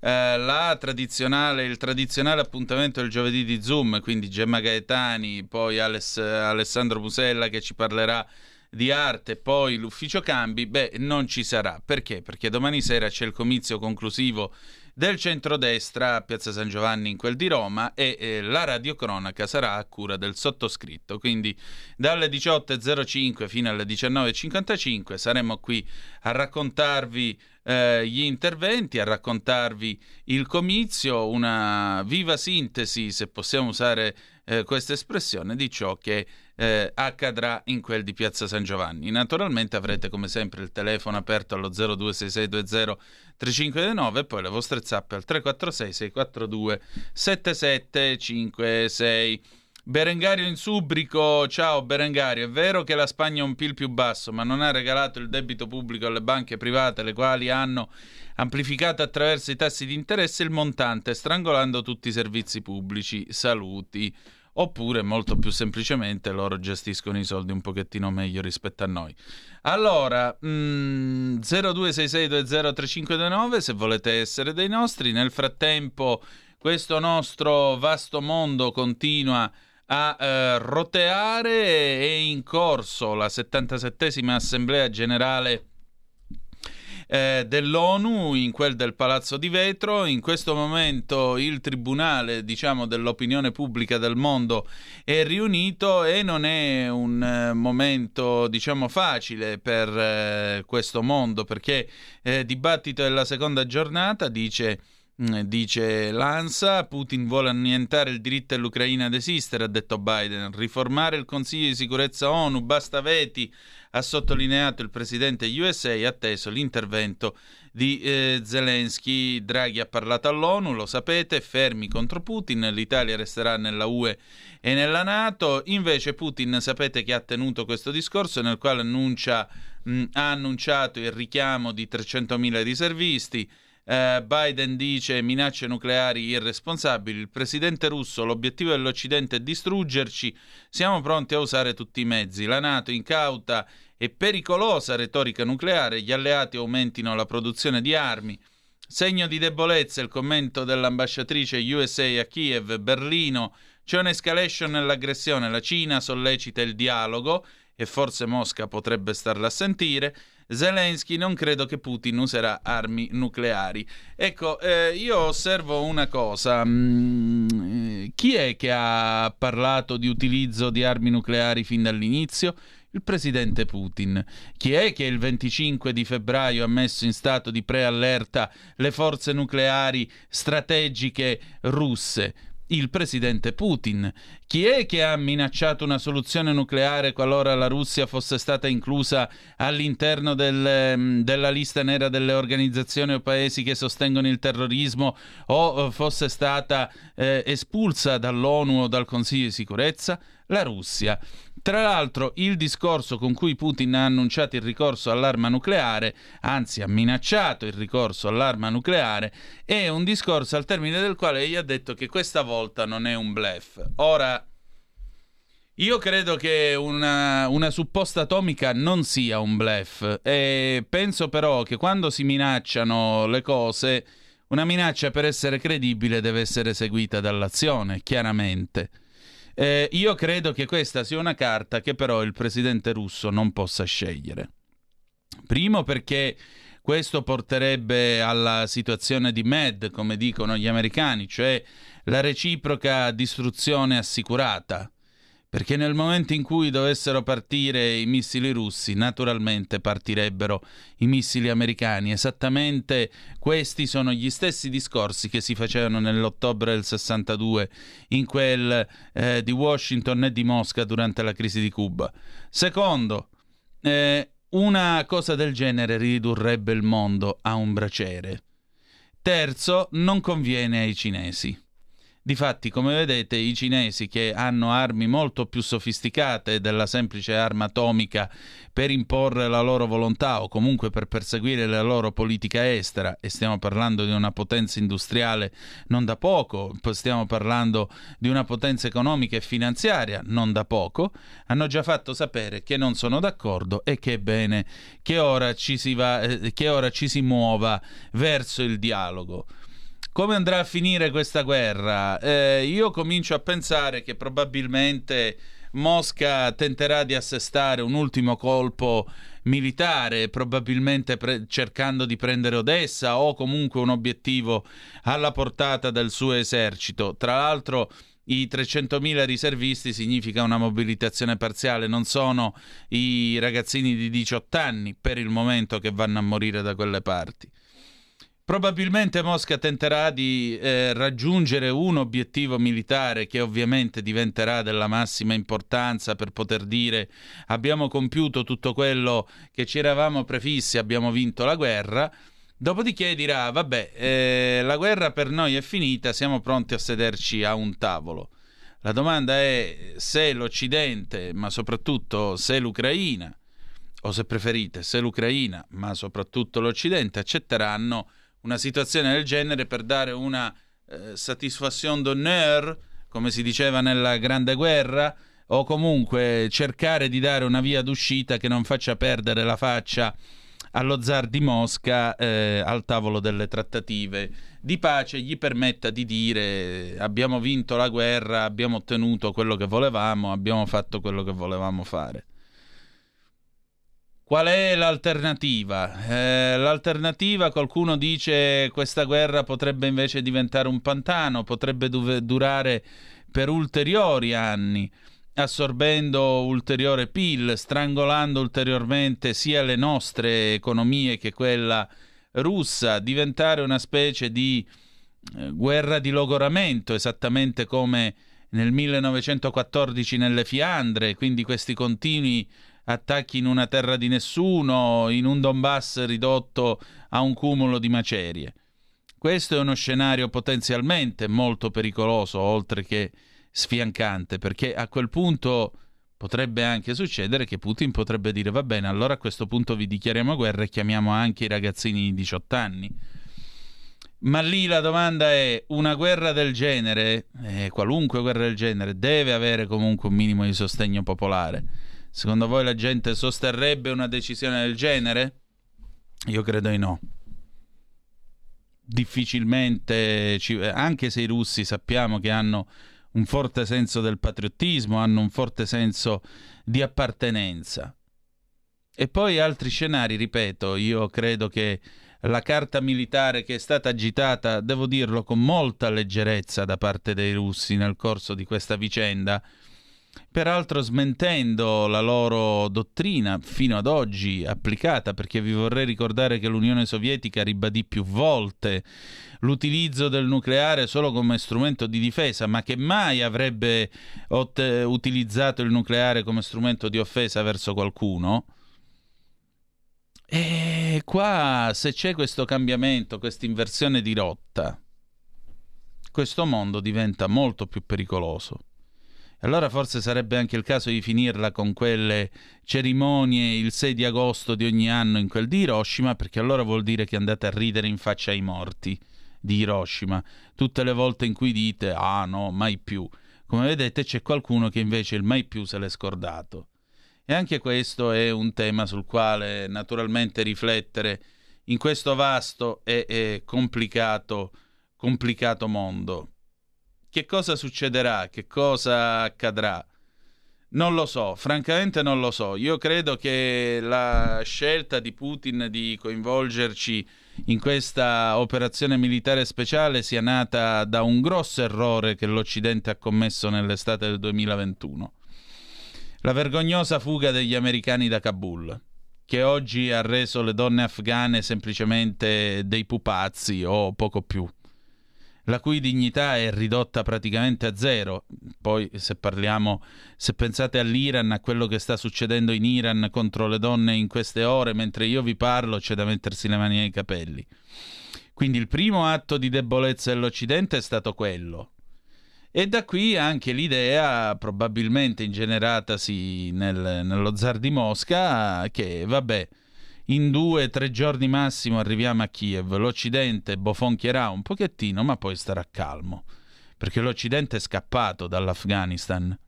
Speaker 1: eh, tradizionale, il tradizionale appuntamento del giovedì di Zoom, quindi Gemma Gaetani, poi Aless- Alessandro Musella che ci parlerà di arte, poi l'ufficio cambi, beh, non ci sarà. Perché? Perché domani sera c'è il comizio conclusivo del centrodestra a Piazza San Giovanni in quel di Roma e eh, la radiocronaca sarà a cura del sottoscritto. Quindi dalle 18.05 fino alle 19.55 saremo qui a raccontarvi eh, gli interventi, a raccontarvi il comizio, una viva sintesi, se possiamo usare eh, questa espressione, di ciò che eh, accadrà in quel di Piazza San Giovanni. Naturalmente avrete come sempre il telefono aperto allo 026620 3529 e poi le vostre zappe al 346 642 7756. Berengario in Subrico, ciao Berengario, è vero che la Spagna ha un PIL più basso, ma non ha regalato il debito pubblico alle banche private, le quali hanno amplificato attraverso i tassi di interesse il montante, strangolando tutti i servizi pubblici. Saluti. Oppure, molto più semplicemente, loro gestiscono i soldi un pochettino meglio rispetto a noi. Allora, mm, 0266203529, se volete essere dei nostri. Nel frattempo, questo nostro vasto mondo continua a eh, roteare. È in corso la 77esima Assemblea Generale eh, dell'ONU, in quel del Palazzo di Vetro. In questo momento il Tribunale, diciamo, dell'opinione pubblica del mondo è riunito e non è un eh, momento, diciamo, facile per eh, questo mondo perché eh, dibattito è la seconda giornata, dice Dice l'ANSA, Putin vuole annientare il diritto dell'Ucraina ad esistere, ha detto Biden, riformare il Consiglio di sicurezza ONU, basta veti, ha sottolineato il presidente USA, atteso l'intervento di eh, Zelensky. Draghi ha parlato all'ONU, lo sapete, fermi contro Putin, l'Italia resterà nella UE e nella Nato. Invece Putin sapete che ha tenuto questo discorso nel quale annuncia, mh, ha annunciato il richiamo di 300.000 riservisti. Uh, Biden dice minacce nucleari irresponsabili, il presidente russo, l'obiettivo dell'Occidente è distruggerci, siamo pronti a usare tutti i mezzi, la Nato incauta e pericolosa retorica nucleare, gli alleati aumentino la produzione di armi, segno di debolezza il commento dell'ambasciatrice USA a Kiev, Berlino, c'è un'escalation nell'aggressione, la Cina sollecita il dialogo e forse Mosca potrebbe starla a sentire, Zelensky non credo che Putin userà armi nucleari. Ecco, eh, io osservo una cosa. Mm, chi è che ha parlato di utilizzo di armi nucleari fin dall'inizio? Il presidente Putin. Chi è che il 25 di febbraio ha messo in stato di preallerta le forze nucleari strategiche russe? Il presidente Putin. Chi è che ha minacciato una soluzione nucleare qualora la Russia fosse stata inclusa all'interno del, della lista nera delle organizzazioni o paesi che sostengono il terrorismo o fosse stata eh, espulsa dall'ONU o dal Consiglio di sicurezza? La Russia. Tra l'altro, il discorso con cui Putin ha annunciato il ricorso all'arma nucleare, anzi ha minacciato il ricorso all'arma nucleare, è un discorso al termine del quale egli ha detto che questa volta non è un blef. Ora, io credo che una, una supposta atomica non sia un blef e penso però che quando si minacciano le cose, una minaccia per essere credibile deve essere seguita dall'azione, chiaramente. Eh, io credo che questa sia una carta che però il presidente russo non possa scegliere. Primo perché questo porterebbe alla situazione di MED, come dicono gli americani, cioè la reciproca distruzione assicurata. Perché nel momento in cui dovessero partire i missili russi, naturalmente partirebbero i missili americani. Esattamente questi sono gli stessi discorsi che si facevano nell'ottobre del 62 in quel eh, di Washington e di Mosca durante la crisi di Cuba. Secondo, eh, una cosa del genere ridurrebbe il mondo a un braciere. Terzo, non conviene ai cinesi. Difatti, come vedete, i cinesi che hanno armi molto più sofisticate della semplice arma atomica per imporre la loro volontà o comunque per perseguire la loro politica estera, e stiamo parlando di una potenza industriale non da poco, stiamo parlando di una potenza economica e finanziaria non da poco, hanno già fatto sapere che non sono d'accordo e che è bene che ora ci si, va, eh, che ora ci si muova verso il dialogo. Come andrà a finire questa guerra? Eh, io comincio a pensare che probabilmente Mosca tenterà di assestare un ultimo colpo militare, probabilmente pre- cercando di prendere Odessa o comunque un obiettivo alla portata del suo esercito. Tra l'altro i 300.000 riservisti significa una mobilitazione parziale, non sono i ragazzini di 18 anni per il momento che vanno a morire da quelle parti. Probabilmente Mosca tenterà di eh, raggiungere un obiettivo militare che ovviamente diventerà della massima importanza per poter dire abbiamo compiuto tutto quello che ci eravamo prefissi, abbiamo vinto la guerra. Dopodiché dirà vabbè, eh, la guerra per noi è finita, siamo pronti a sederci a un tavolo. La domanda è se l'Occidente, ma soprattutto se l'Ucraina, o se preferite, se l'Ucraina, ma soprattutto l'Occidente, accetteranno una situazione del genere per dare una eh, satisfazione d'honneur, come si diceva nella Grande Guerra, o comunque cercare di dare una via d'uscita che non faccia perdere la faccia allo zar di Mosca eh, al tavolo delle trattative di pace gli permetta di dire abbiamo vinto la guerra, abbiamo ottenuto quello che volevamo, abbiamo fatto quello che volevamo fare. Qual è l'alternativa? Eh, l'alternativa, qualcuno dice, questa guerra potrebbe invece diventare un pantano, potrebbe du- durare per ulteriori anni, assorbendo ulteriore PIL, strangolando ulteriormente sia le nostre economie che quella russa, diventare una specie di eh, guerra di logoramento, esattamente come nel 1914 nelle Fiandre, quindi questi continui attacchi in una terra di nessuno, in un Donbass ridotto a un cumulo di macerie. Questo è uno scenario potenzialmente molto pericoloso, oltre che sfiancante, perché a quel punto potrebbe anche succedere che Putin potrebbe dire va bene, allora a questo punto vi dichiariamo guerra e chiamiamo anche i ragazzini di 18 anni. Ma lì la domanda è, una guerra del genere, eh, qualunque guerra del genere, deve avere comunque un minimo di sostegno popolare Secondo voi la gente sosterrebbe una decisione del genere? Io credo di no. Difficilmente, ci... anche se i russi sappiamo che hanno un forte senso del patriottismo, hanno un forte senso di appartenenza. E poi altri scenari, ripeto, io credo che la carta militare che è stata agitata, devo dirlo con molta leggerezza da parte dei russi nel corso di questa vicenda, peraltro smentendo la loro dottrina fino ad oggi applicata, perché vi vorrei ricordare che l'Unione Sovietica ribadì più volte l'utilizzo del nucleare solo come strumento di difesa, ma che mai avrebbe ot- utilizzato il nucleare come strumento di offesa verso qualcuno. E qua se c'è questo cambiamento, questa inversione di rotta, questo mondo diventa molto più pericoloso. Allora forse sarebbe anche il caso di finirla con quelle cerimonie il 6 di agosto di ogni anno in quel di Hiroshima, perché allora vuol dire che andate a ridere in faccia ai morti di Hiroshima, tutte le volte in cui dite ah no, mai più. Come vedete c'è qualcuno che invece il mai più se l'è scordato. E anche questo è un tema sul quale naturalmente riflettere in questo vasto e, e complicato, complicato mondo. Che cosa succederà? Che cosa accadrà? Non lo so, francamente non lo so. Io credo che la scelta di Putin di coinvolgerci in questa operazione militare speciale sia nata da un grosso errore che l'Occidente ha commesso nell'estate del 2021. La vergognosa fuga degli americani da Kabul, che oggi ha reso le donne afghane semplicemente dei pupazzi o poco più la cui dignità è ridotta praticamente a zero. Poi se parliamo, se pensate all'Iran, a quello che sta succedendo in Iran contro le donne in queste ore, mentre io vi parlo, c'è da mettersi le mani ai capelli. Quindi il primo atto di debolezza dell'Occidente è stato quello. E da qui anche l'idea, probabilmente ingeneratasi nel, nello zar di Mosca, che vabbè, in due tre giorni massimo arriviamo a Kiev, l'Occidente bofonchierà un pochettino, ma poi starà calmo, perché l'Occidente è scappato dall'Afghanistan.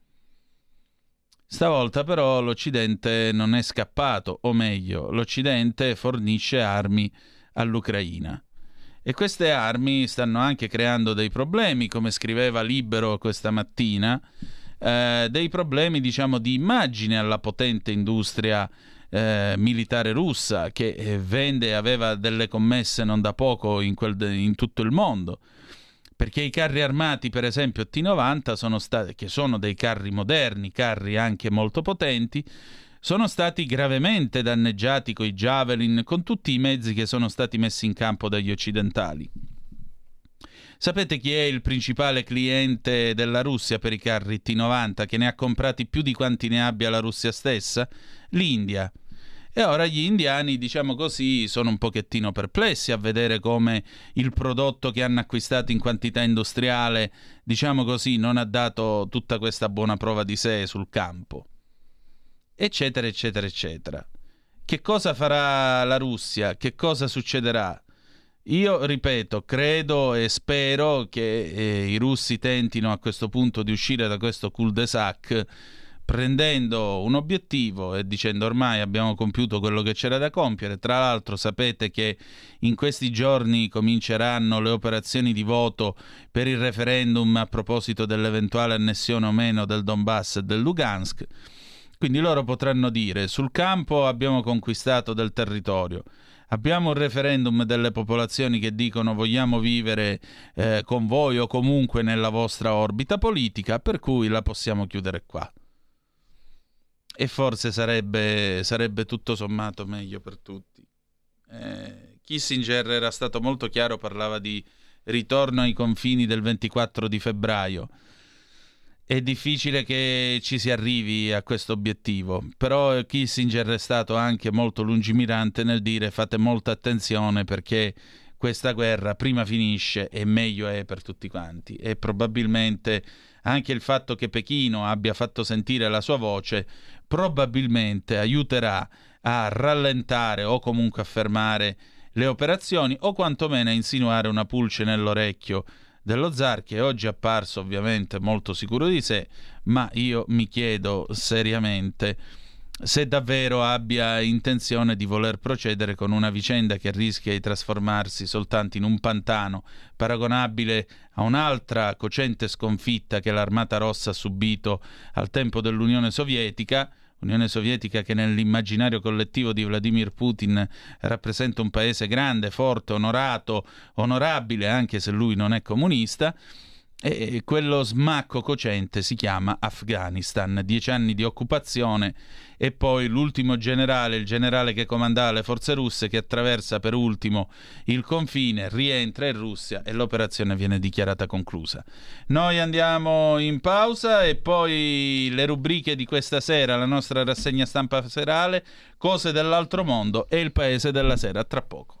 Speaker 1: Stavolta però l'Occidente non è scappato, o meglio, l'Occidente fornisce armi all'Ucraina. E queste armi stanno anche creando dei problemi, come scriveva Libero questa mattina, eh, dei problemi diciamo di immagine alla potente industria eh, militare russa che eh, vende aveva delle commesse non da poco in, quel, in, tutto il mondo. Perché i carri armati, per esempio T90, sono stati, che sono dei carri moderni, carri anche molto potenti, sono stati gravemente danneggiati con i Javelin, con tutti i mezzi che sono stati messi in campo dagli occidentali. Sapete chi è il principale cliente della Russia per i carri T90 che ne ha comprati più di quanti ne abbia la Russia stessa? L'India. E ora gli indiani, diciamo così, sono un pochettino perplessi a vedere come il prodotto che hanno acquistato in quantità industriale, diciamo così, non ha dato tutta questa buona prova di sé sul campo eccetera, eccetera, eccetera. Che cosa farà la Russia? Che cosa succederà? Io ripeto, credo e spero che eh, i russi tentino a questo punto di uscire da questo cul-de-sac prendendo un obiettivo e dicendo ormai abbiamo compiuto quello che c'era da compiere. Tra l'altro sapete che in questi giorni cominceranno le operazioni di voto per il referendum a proposito dell'eventuale annessione o meno del Donbass e del Lugansk. Quindi loro potranno dire sul campo abbiamo conquistato del territorio, abbiamo un referendum delle popolazioni che dicono vogliamo vivere eh, con voi o comunque nella vostra orbita politica, per cui la possiamo chiudere qua. E forse sarebbe, sarebbe tutto sommato meglio per tutti. Eh, Kissinger era stato molto chiaro, parlava di ritorno ai confini del 24 di febbraio è difficile che ci si arrivi a questo obiettivo, però Kissinger è stato anche molto lungimirante nel dire fate molta attenzione perché questa guerra prima finisce e meglio è per tutti quanti e probabilmente anche il fatto che Pechino abbia fatto sentire la sua voce probabilmente aiuterà a rallentare o comunque a fermare le operazioni o quantomeno a insinuare una pulce nell'orecchio dello zar che oggi è apparso ovviamente molto sicuro di sé, ma io mi chiedo seriamente se davvero abbia intenzione di voler procedere con una vicenda che rischia di trasformarsi soltanto in un pantano paragonabile a un'altra cocente sconfitta che l'Armata Rossa ha subito al tempo dell'Unione Sovietica, Unione Sovietica che nell'immaginario collettivo di Vladimir Putin rappresenta un paese grande, forte, onorato, onorabile, anche se lui non è comunista, e quello smacco cocente si chiama Afghanistan, dieci anni di occupazione e poi l'ultimo generale, il generale che comandava le forze russe che attraversa per ultimo il confine, rientra in Russia e l'operazione viene dichiarata conclusa. Noi andiamo in pausa e poi le rubriche di questa sera, la nostra rassegna stampa serale, cose dell'altro mondo e il paese della sera, tra poco.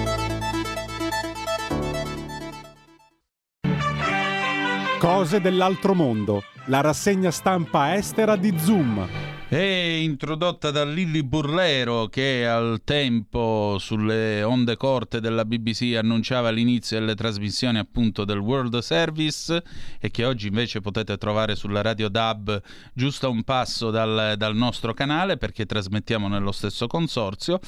Speaker 3: Cose dell'altro mondo, la rassegna stampa estera di Zoom.
Speaker 1: È introdotta da Lilli Burlero che al tempo sulle onde corte della BBC annunciava l'inizio delle trasmissioni appunto del World Service e che oggi invece potete trovare sulla radio DAB giusto a un passo dal, dal nostro canale perché trasmettiamo nello stesso consorzio.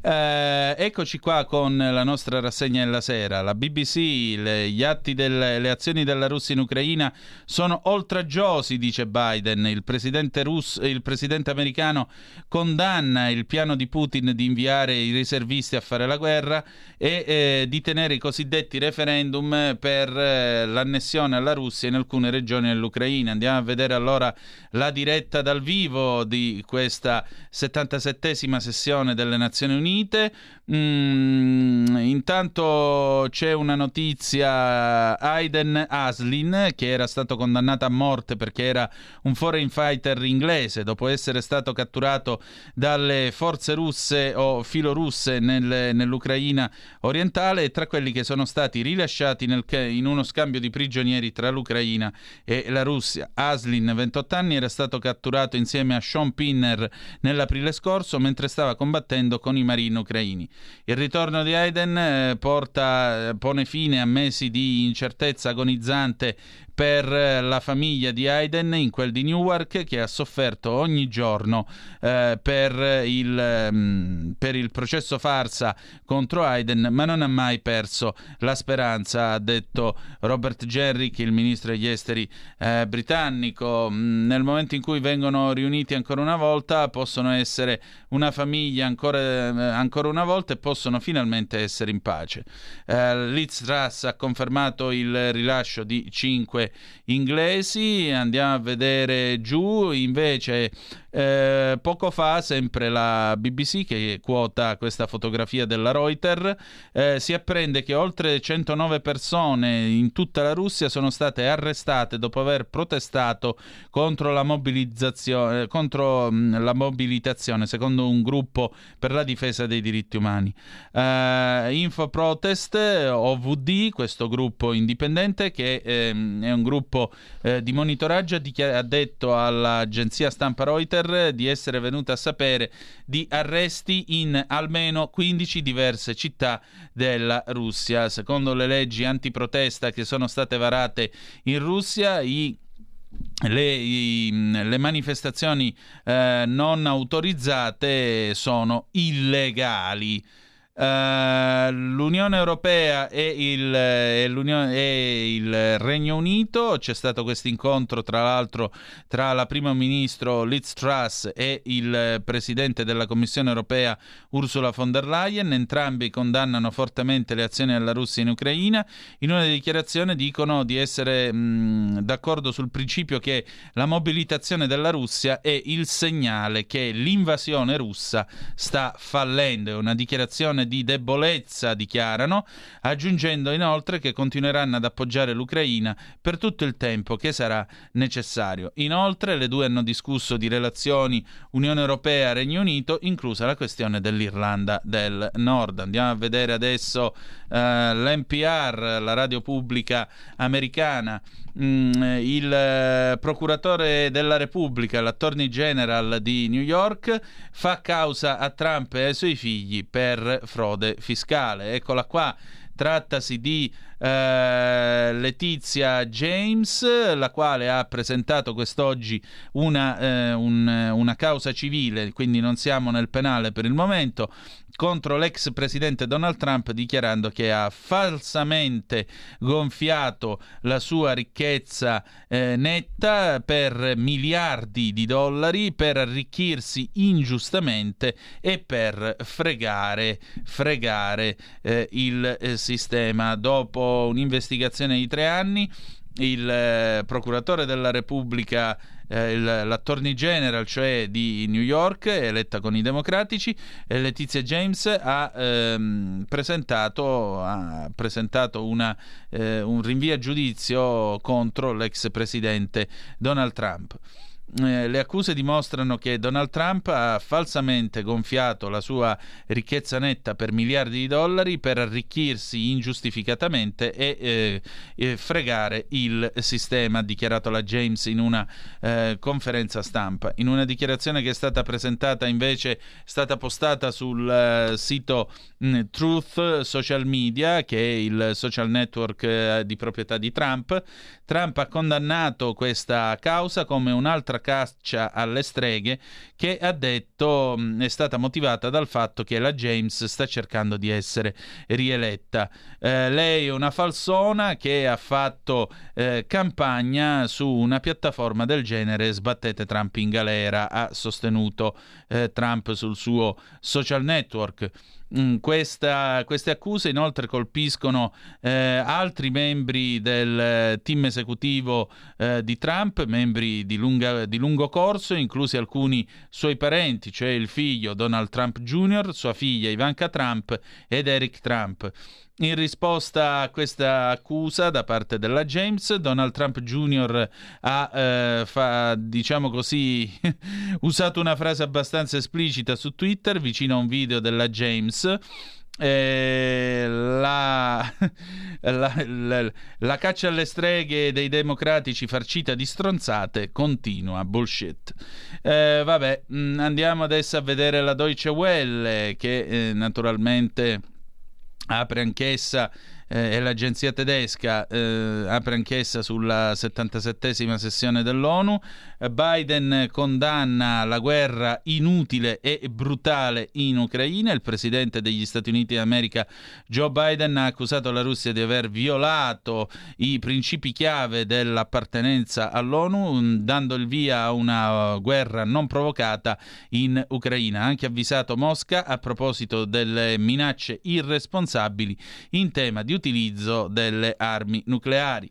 Speaker 1: Eh, eccoci qua con la nostra rassegna della sera. La BBC, le, gli atti delle le azioni della Russia in Ucraina sono oltraggiosi, dice Biden. Il presidente, russo, il presidente americano condanna il piano di Putin di inviare i riservisti a fare la guerra e eh, di tenere i cosiddetti referendum per eh, l'annessione alla Russia in alcune regioni dell'Ucraina. Andiamo a vedere allora la diretta dal vivo di questa 77esima sessione delle Nazioni Unite. Mm, intanto c'è una notizia, Aiden Aslin che era stato condannato a morte perché era un foreign fighter inglese dopo essere stato catturato dalle forze russe o filorusse nel, nell'Ucraina orientale e tra quelli che sono stati rilasciati nel, in uno scambio di prigionieri tra l'Ucraina e la Russia. Aslin, 28 anni, era stato catturato insieme a Sean Pinner nell'aprile scorso mentre stava combattendo con i marini ucraini. Il ritorno di Aiden eh, porta, eh, pone fine a mesi di incertezza agonizzante per eh, la famiglia di Aiden in quel di Newark che ha sofferto ogni giorno eh, per, il, um, per, il, processo farsa contro Aiden ma non ha mai perso la speranza ha detto Robert Jerrick il ministro degli esteri eh, britannico. Mm, nel momento in cui vengono riuniti ancora una volta possono essere una famiglia ancora, eh, ancora una volta e possono finalmente essere in pace. Eh, Liz Truss ha confermato il rilascio di cinque inglesi. Andiamo a vedere giù invece eh, poco fa, sempre la BBC che quota questa fotografia della Reuters, eh, si apprende che oltre 109 persone in tutta la Russia sono state arrestate dopo aver protestato contro la mobilizzazione, contro mh, la mobilitazione, secondo un gruppo per la difesa dei diritti umani. Uh, Info Protest OVD, questo gruppo indipendente che ehm, è un gruppo eh, di monitoraggio, ha, dichiar- ha detto all'agenzia stampa Reuters di essere venuta a sapere di arresti in almeno 15 diverse città della Russia. Secondo le leggi antiprotesta che sono state varate in Russia, i le, i, le, manifestazioni eh, non autorizzate sono illegali. Uh, L'Unione Europea e il, e, il, Regno Unito, c'è stato questo incontro tra l'altro tra la prima ministro Liz Truss e il presidente della Commissione Europea Ursula von der Leyen, entrambi condannano fortemente le azioni della Russia in Ucraina, in una dichiarazione dicono di essere mh, d'accordo sul principio che la mobilitazione della Russia è il segnale che l'invasione russa sta fallendo, è una dichiarazione situazione di debolezza, dichiarano, aggiungendo inoltre che continueranno ad appoggiare l'Ucraina per tutto il tempo che sarà necessario. Inoltre le due hanno discusso di relazioni Unione Europea-Regno Unito, inclusa la questione dell'Irlanda del Nord. Andiamo a vedere adesso uh, l'NPR, la radio pubblica americana. Mm, il eh, procuratore della Repubblica, l'attorney general di New York, fa causa a Trump e ai suoi figli per frode fiscale. Eccola qua Trattasi di eh, Letizia James, la quale ha presentato quest'oggi una, eh, un, una causa civile, quindi non siamo nel penale per il momento, contro l'ex presidente Donald Trump dichiarando che ha falsamente gonfiato la sua ricchezza eh, netta per miliardi di dollari per arricchirsi ingiustamente e per fregare, fregare eh, il eh, sistema. Dopo un'investigazione di tre anni, il eh, procuratore della Repubblica eh, l'attorney general, cioè di New York, eletta con i democratici, eh, Letizia James ha, ehm, presentato, ha presentato una, eh, un rinvio a giudizio contro l'ex presidente Donald Trump. Eh, le accuse dimostrano che Donald Trump ha falsamente gonfiato la sua ricchezza netta per miliardi di dollari per arricchirsi ingiustificatamente e, eh, fregare il sistema, ha dichiarato la James in una eh, conferenza stampa. In una dichiarazione che è stata presentata invece, è stata postata sul eh, sito mh, mm, Truth Social Media, che è il social network eh, di proprietà di Trump, Trump ha condannato questa causa come un'altra caccia alle streghe che ha detto mh, è stata motivata dal fatto che la James sta cercando di essere rieletta. Eh, lei è una falsona che ha fatto eh, campagna su una piattaforma del genere sbattete Trump in galera, ha sostenuto eh, Trump sul suo social network. Mm, questa, queste accuse inoltre colpiscono eh, altri membri del eh, team esecutivo eh, di Trump, membri di, lunga, di, lungo corso, inclusi alcuni suoi parenti, cioè il figlio Donald Trump Jr., sua figlia Ivanka Trump ed Eric Trump. In risposta a questa accusa da parte della James, Donald Trump Jr. ha, eh, fa, diciamo così, usato una frase abbastanza esplicita su Twitter vicino a un video della James. Eh, la, la, la, la, caccia alle streghe dei democratici farcita di stronzate continua. Bullshit. Eh, vabbè, mm, andiamo adesso a vedere la Deutsche Welle che eh, naturalmente apre anch'essa eh, e l'agenzia tedesca eh, apre anch'essa sulla 77esima sessione dell'ONU. Biden condanna la guerra inutile e brutale in Ucraina. Il presidente degli Stati Uniti d'America Joe Biden ha accusato la Russia di aver violato i principi chiave dell'appartenenza all'ONU, dando il via a una guerra non provocata in Ucraina. Ha anche avvisato Mosca a proposito delle minacce irresponsabili in tema di delle armi nucleari.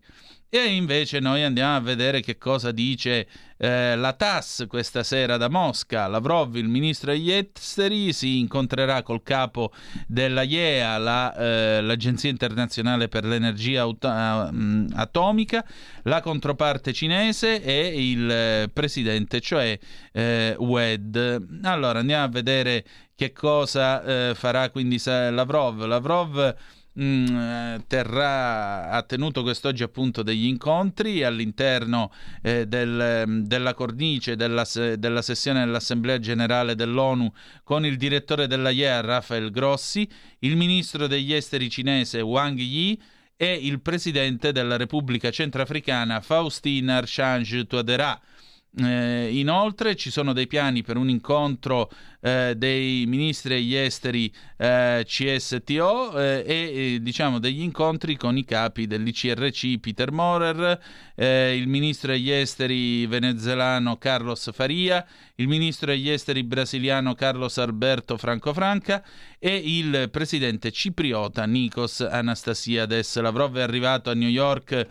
Speaker 1: E invece noi andiamo a vedere che cosa dice eh, la TAS questa sera da Mosca. Lavrov, il ministro degli esteri, si incontrerà col capo della IEA, la, eh, l'Agenzia internazionale per l'energia aut- uh, atomica, la controparte cinese e il eh, presidente, cioè eh, WED. Allora andiamo a vedere che cosa eh, farà quindi Lavrov. Lavrov Mm, eh, terrà, ha tenuto quest'oggi appunto degli incontri all'interno eh, del, mm, della cornice della, della, sessione dell'Assemblea Generale dell'ONU con il direttore della IEA Rafael Grossi, il ministro degli esteri cinese Wang Yi e il presidente della Repubblica Centrafricana Faustin Archange Touadera. Eh, inoltre ci sono dei piani per un incontro eh, dei ministri degli esteri eh, CSTO eh, e diciamo degli incontri con i capi dell'ICRC Peter Morer, eh, il ministro degli esteri venezuelano Carlos Faria, il ministro degli esteri brasiliano Carlos Alberto Franco Franca e il presidente cipriota Nikos Anastasiades. Lavrov è arrivato a New York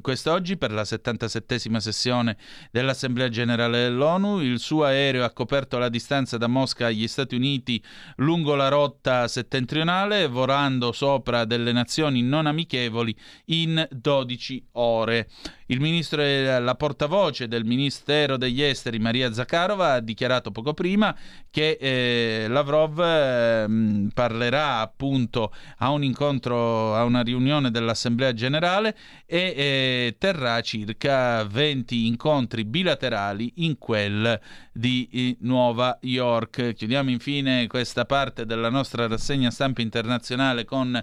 Speaker 1: quest'oggi per la 77esima sessione dell'Assemblea Generale dell'ONU. Il suo aereo ha coperto la distanza da Mosca Mosca agli Stati Uniti lungo la rotta settentrionale, volando sopra delle nazioni non amichevoli in 12 ore. Il ministro la portavoce del Ministero degli Esteri, Maria Zakharova, ha dichiarato poco prima che eh, Lavrov eh, parlerà appunto a un incontro, a una riunione dell'Assemblea generale e eh, terrà circa 20 incontri bilaterali in quel di eh, Nuova York. Chiudiamo infine questa parte della nostra rassegna stampa internazionale con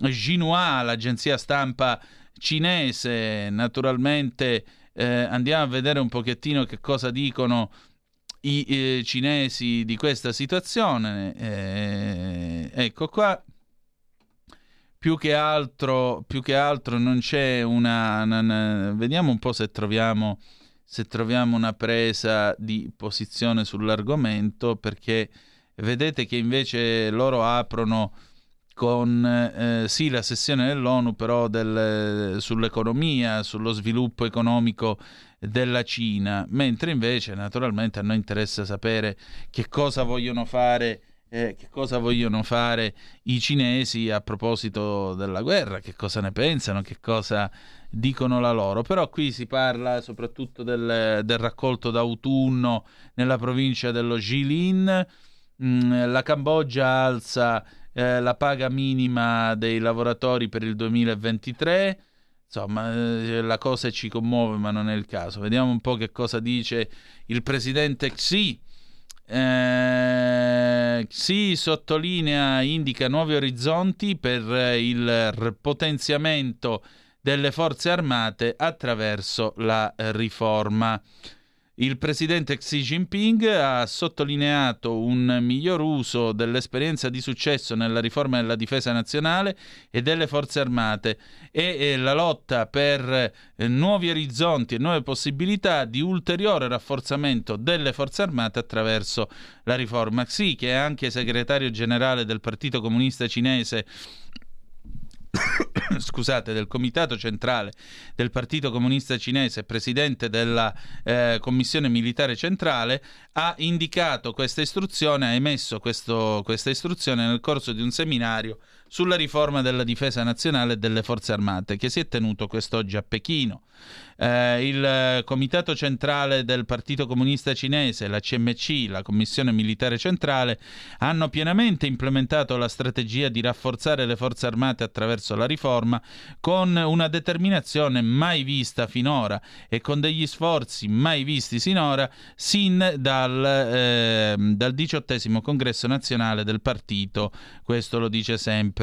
Speaker 1: Xinhua, l'agenzia stampa cinese. Naturalmente eh, andiamo a vedere un pochettino che cosa dicono i eh, cinesi di questa situazione. Eh, ecco qua. Più che, altro, più che altro non c'è una, una, una, Vediamo un po' se troviamo, se troviamo una presa di posizione sull'argomento, perché vedete che invece loro aprono con eh, sì la sessione dell'ONU però del, sull'economia, sullo sviluppo economico della Cina, mentre invece naturalmente a noi interessa sapere che cosa vogliono fare eh, che cosa vogliono fare i cinesi a proposito della guerra, che cosa ne pensano, che cosa dicono la loro. Però qui si parla soprattutto del, del raccolto d'autunno nella provincia dello Jilin. Mm, la Cambogia alza eh, la paga minima dei lavoratori per il 2023. Insomma, eh, la cosa ci commuove, ma non è il caso. Vediamo un po' che cosa dice il presidente Xi. Eh, Xi sottolinea, indica nuovi orizzonti per il potenziamento delle forze armate attraverso la riforma. Il presidente Xi Jinping ha sottolineato un miglior uso dell'esperienza di successo nella riforma della difesa nazionale e delle forze armate e la lotta per eh, nuovi orizzonti e nuove possibilità di ulteriore rafforzamento delle forze armate attraverso la riforma. Xi, che è anche segretario generale del Partito Comunista Cinese, scusate, del Comitato Centrale del Partito Comunista Cinese, presidente della eh, Commissione Militare Centrale, ha indicato questa istruzione, ha emesso questo, questa istruzione nel corso di un seminario sulla riforma della difesa nazionale e delle forze armate che si è tenuto quest'oggi a Pechino. Eh, il Comitato Centrale del Partito Comunista Cinese, la CMC, la Commissione Militare Centrale, hanno pienamente implementato la strategia di rafforzare le forze armate attraverso la riforma con una determinazione mai vista finora e con degli sforzi mai visti sinora sin dal, eh, dal diciottesimo congresso nazionale del partito. Questo lo dice sempre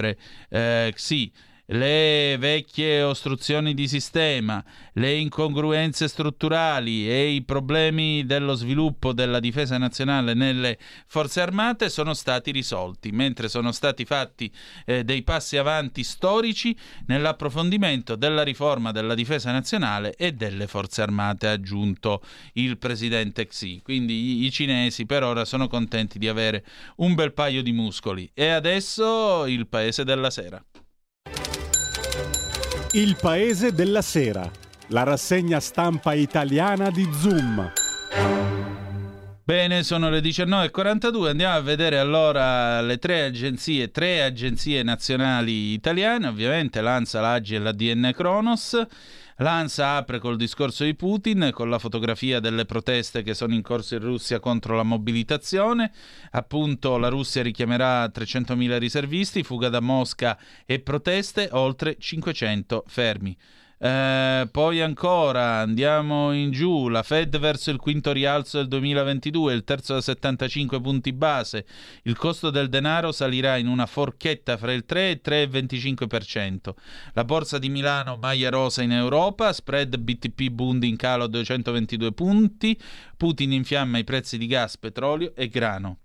Speaker 1: eh, Xi le vecchie ostruzioni di sistema, le incongruenze strutturali e i problemi dello sviluppo della difesa nazionale nelle forze armate sono stati risolti, mentre sono stati fatti eh, dei passi avanti storici nell'approfondimento della riforma della difesa nazionale e delle forze armate, ha aggiunto il presidente Xi. Quindi i, i cinesi per ora sono contenti di avere un bel paio di muscoli. E adesso il paese della sera.
Speaker 3: Il paese della sera, la rassegna stampa italiana di Zoom.
Speaker 1: Bene, sono le 19.42, andiamo a vedere allora le tre agenzie, tre agenzie nazionali italiane, ovviamente l'ANSA, l'AGI e la DN Kronos. L'ANSA apre col discorso di Putin, con la fotografia delle proteste che sono in corso in Russia contro la mobilitazione. Appunto, la Russia richiamerà 300.000 riservisti, fuga da Mosca e proteste, oltre 500 fermi. Eh, poi ancora andiamo in giù, la Fed verso il quinto rialzo del 2022, il terzo da 75 punti base, il costo del denaro salirà in una forchetta fra il 3 e il 3,25%. La borsa di Milano maglia rosa in Europa, spread BTP Bund in calo a 222 punti, Putin infiamma i prezzi di gas, petrolio e grano.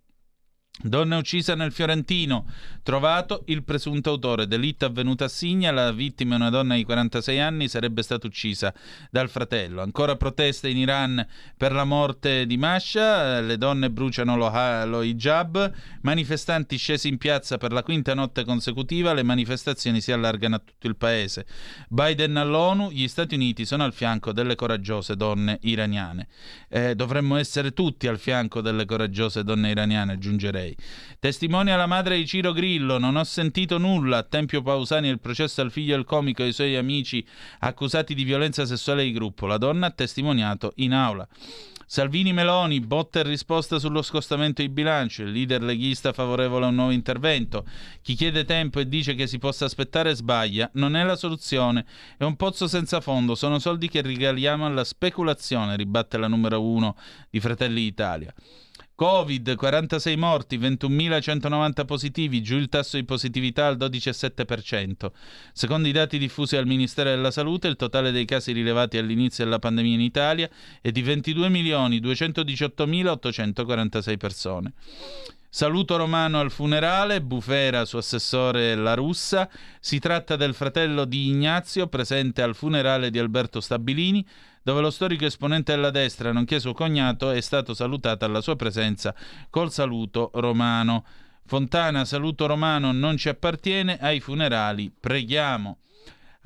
Speaker 1: Donna uccisa nel Fiorentino. Trovato il presunto autore. Delitto avvenuto a Signa. La vittima, una donna di 46 anni, sarebbe stata uccisa dal fratello. Ancora proteste in Iran per la morte di Masha. Le donne bruciano lo, lo hijab. Manifestanti scesi in piazza per la quinta notte consecutiva. Le manifestazioni si allargano a tutto il paese. Biden all'ONU. Gli Stati Uniti sono al fianco delle coraggiose donne iraniane. Eh, dovremmo essere tutti al fianco delle coraggiose donne iraniane, aggiungerei. 6. Testimonia la madre di Ciro Grillo, non ho sentito nulla, a Tempio Pausani il processo al figlio del comico e ai suoi amici accusati di violenza sessuale di gruppo. La donna ha testimoniato in aula. Salvini Meloni, botta e risposta sullo scostamento di bilancio, il leader leghista favorevole a un nuovo intervento. Chi chiede tempo e dice che si possa aspettare sbaglia, non è la soluzione, è un pozzo senza fondo, sono soldi che regaliamo alla speculazione, ribatte la numero uno di Fratelli d'Italia. Covid, 46 morti, 21.190 positivi, giù il tasso di positività al 12,7%. Secondo i dati diffusi dal Ministero della Salute, il totale dei casi rilevati all'inizio della pandemia in Italia è di 22.218.846 persone. Saluto romano al funerale, Bufera su assessore La Russa. Si tratta del fratello di Ignazio, presente al funerale di Alberto Stabilini, dove lo storico esponente della destra, nonché suo cognato, è stato salutato alla sua presenza col saluto romano. Fontana, saluto romano non ci appartiene, ai funerali preghiamo.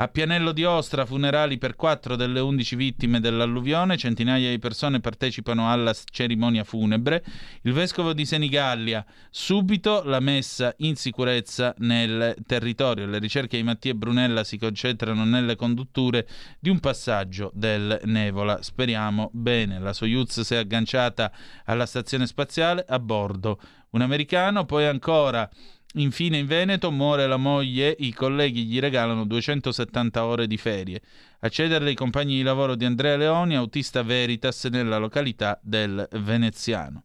Speaker 1: A Pianello di Ostra, funerali per quattro delle undici vittime dell'alluvione, centinaia di persone partecipano alla cerimonia funebre. Il vescovo di Senigallia, subito la messa in sicurezza nel territorio. Le ricerche di Mattia Brunella si concentrano nelle condutture di un passaggio del Nevola. Speriamo bene. La Soyuz si è agganciata alla stazione spaziale a bordo un americano, poi ancora Infine in Veneto muore la moglie, i colleghi gli regalano 270 ore di ferie. A cederle i compagni di lavoro di Andrea Leoni, autista Veritas nella località del Veneziano.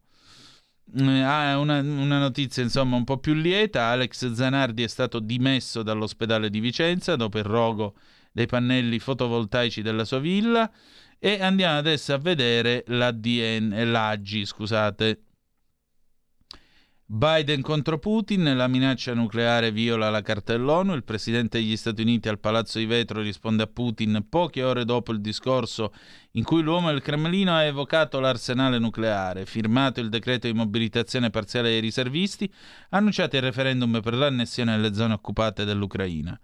Speaker 1: Eh, ah, una, una, notizia insomma un po' più lieta, Alex Zanardi è stato dimesso dall'ospedale di Vicenza dopo il rogo dei pannelli fotovoltaici della sua villa e andiamo adesso a vedere l'ADN, l'AGI, scusate, Biden contro Putin, la minaccia nucleare viola la carta dell'ONU, il presidente degli Stati Uniti al Palazzo di Vetro risponde a Putin poche ore dopo il discorso in cui l'uomo del Cremlino ha evocato l'arsenale nucleare, firmato il decreto di mobilitazione parziale dei riservisti, annunciato il referendum per l'annessione delle zone occupate dell'Ucraina.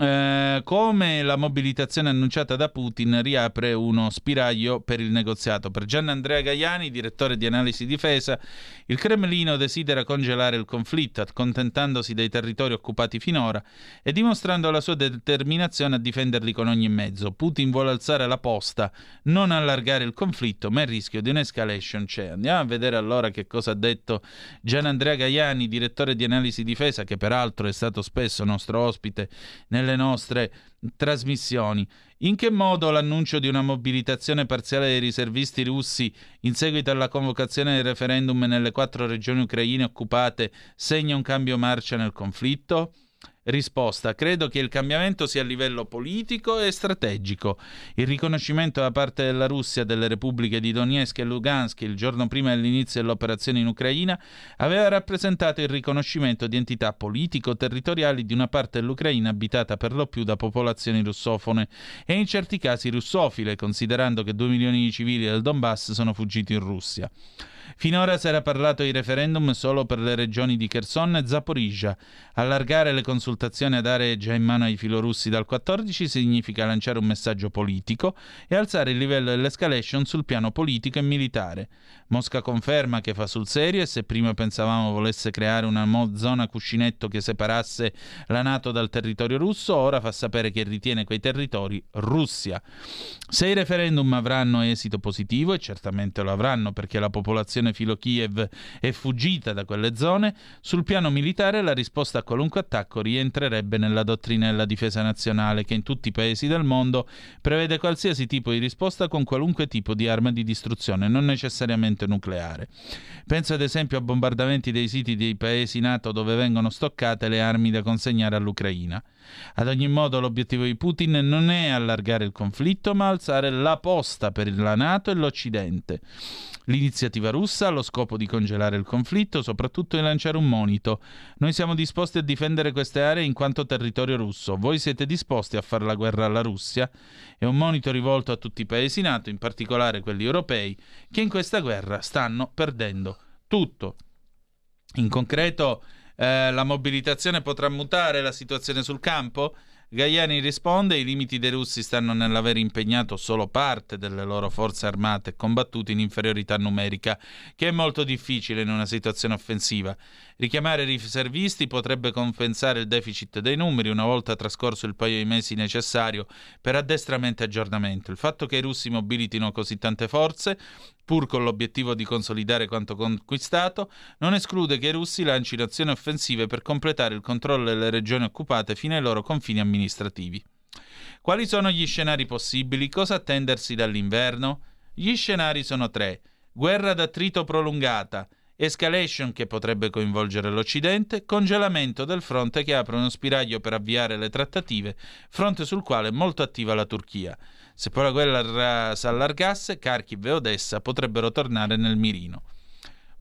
Speaker 1: Eh, come la mobilitazione annunciata da Putin riapre uno spiraglio per il negoziato. Per Gian Andrea Gaiani, direttore di analisi difesa, il Cremlino desidera congelare il conflitto, accontentandosi dei territori occupati finora e dimostrando la sua determinazione a difenderli con ogni mezzo. Putin vuole alzare la posta, non allargare il conflitto, ma il rischio di un'escalation c'è. Andiamo a vedere allora che cosa ha detto Gian Andrea Gaiani, direttore di analisi difesa, che peraltro è stato spesso nostro ospite nelle nelle nostre trasmissioni. In che modo l'annuncio di una mobilitazione parziale dei riservisti russi in seguito alla convocazione del referendum nelle quattro regioni ucraine occupate segna un cambio marcia nel conflitto? Risposta. Credo che il cambiamento sia a livello politico e strategico. Il riconoscimento da parte della Russia delle repubbliche di Donetsk e Lugansk il giorno prima dell'inizio dell'operazione in Ucraina aveva rappresentato il riconoscimento di entità politico-territoriali di una parte dell'Ucraina abitata per lo più da popolazioni russofone e in certi casi russofile, considerando che due milioni di civili del Donbass sono fuggiti in Russia. Finora si era parlato di referendum solo per le regioni di Kherson e Zaporizhia. Allargare le consultazioni ad aree già in mano ai filorussi dal 14 significa lanciare un messaggio politico e alzare il livello dell'escalation sul piano politico e militare. Mosca conferma che fa sul serio e se prima pensavamo volesse creare una zona cuscinetto che separasse la Nato dal territorio russo, ora fa sapere che ritiene quei territori Russia. Se i referendum avranno esito positivo, e certamente lo avranno perché la popolazione filo Kiev è fuggita da quelle zone, sul piano militare la risposta a qualunque attacco rientrerebbe nella dottrina della difesa nazionale che in tutti i paesi del mondo prevede qualsiasi tipo di risposta con qualunque tipo di arma di distruzione, non necessariamente nucleare. Penso ad esempio a bombardamenti dei siti dei paesi NATO dove vengono stoccate le armi da consegnare all'Ucraina. Ad ogni modo l'obiettivo di Putin non è allargare il conflitto, ma alzare la posta per la NATO e l'Occidente. L'iniziativa russa ha lo scopo di congelare il conflitto, soprattutto di lanciare un monito. Noi siamo disposti a difendere queste aree in quanto territorio russo. Voi siete disposti a fare la guerra alla Russia? È un monito rivolto a tutti i paesi NATO, in particolare quelli europei, che in questa guerra stanno perdendo tutto. In concreto, eh, la mobilitazione potrà mutare la situazione sul campo? Gaiani risponde: i limiti dei russi stanno nell'aver impegnato solo parte delle loro forze armate e combattuti in inferiorità numerica, che è molto difficile in una situazione offensiva. Richiamare i riservisti potrebbe compensare il deficit dei numeri una volta trascorso il paio di mesi necessario per addestramento e aggiornamento. Il fatto che i russi mobilitino così tante forze pur con l'obiettivo di consolidare quanto conquistato, non esclude che i russi lancino azioni offensive per completare il controllo delle regioni occupate fino ai loro confini amministrativi. Quali sono gli scenari possibili? Cosa attendersi dall'inverno? Gli scenari sono tre. Guerra d'attrito prolungata, escalation che potrebbe coinvolgere l'Occidente, congelamento del fronte che apre uno spiraglio per avviare le trattative, fronte sul quale è molto attiva la Turchia. Se poi la guerra si allargasse, Kharkiv e Odessa potrebbero tornare nel mirino.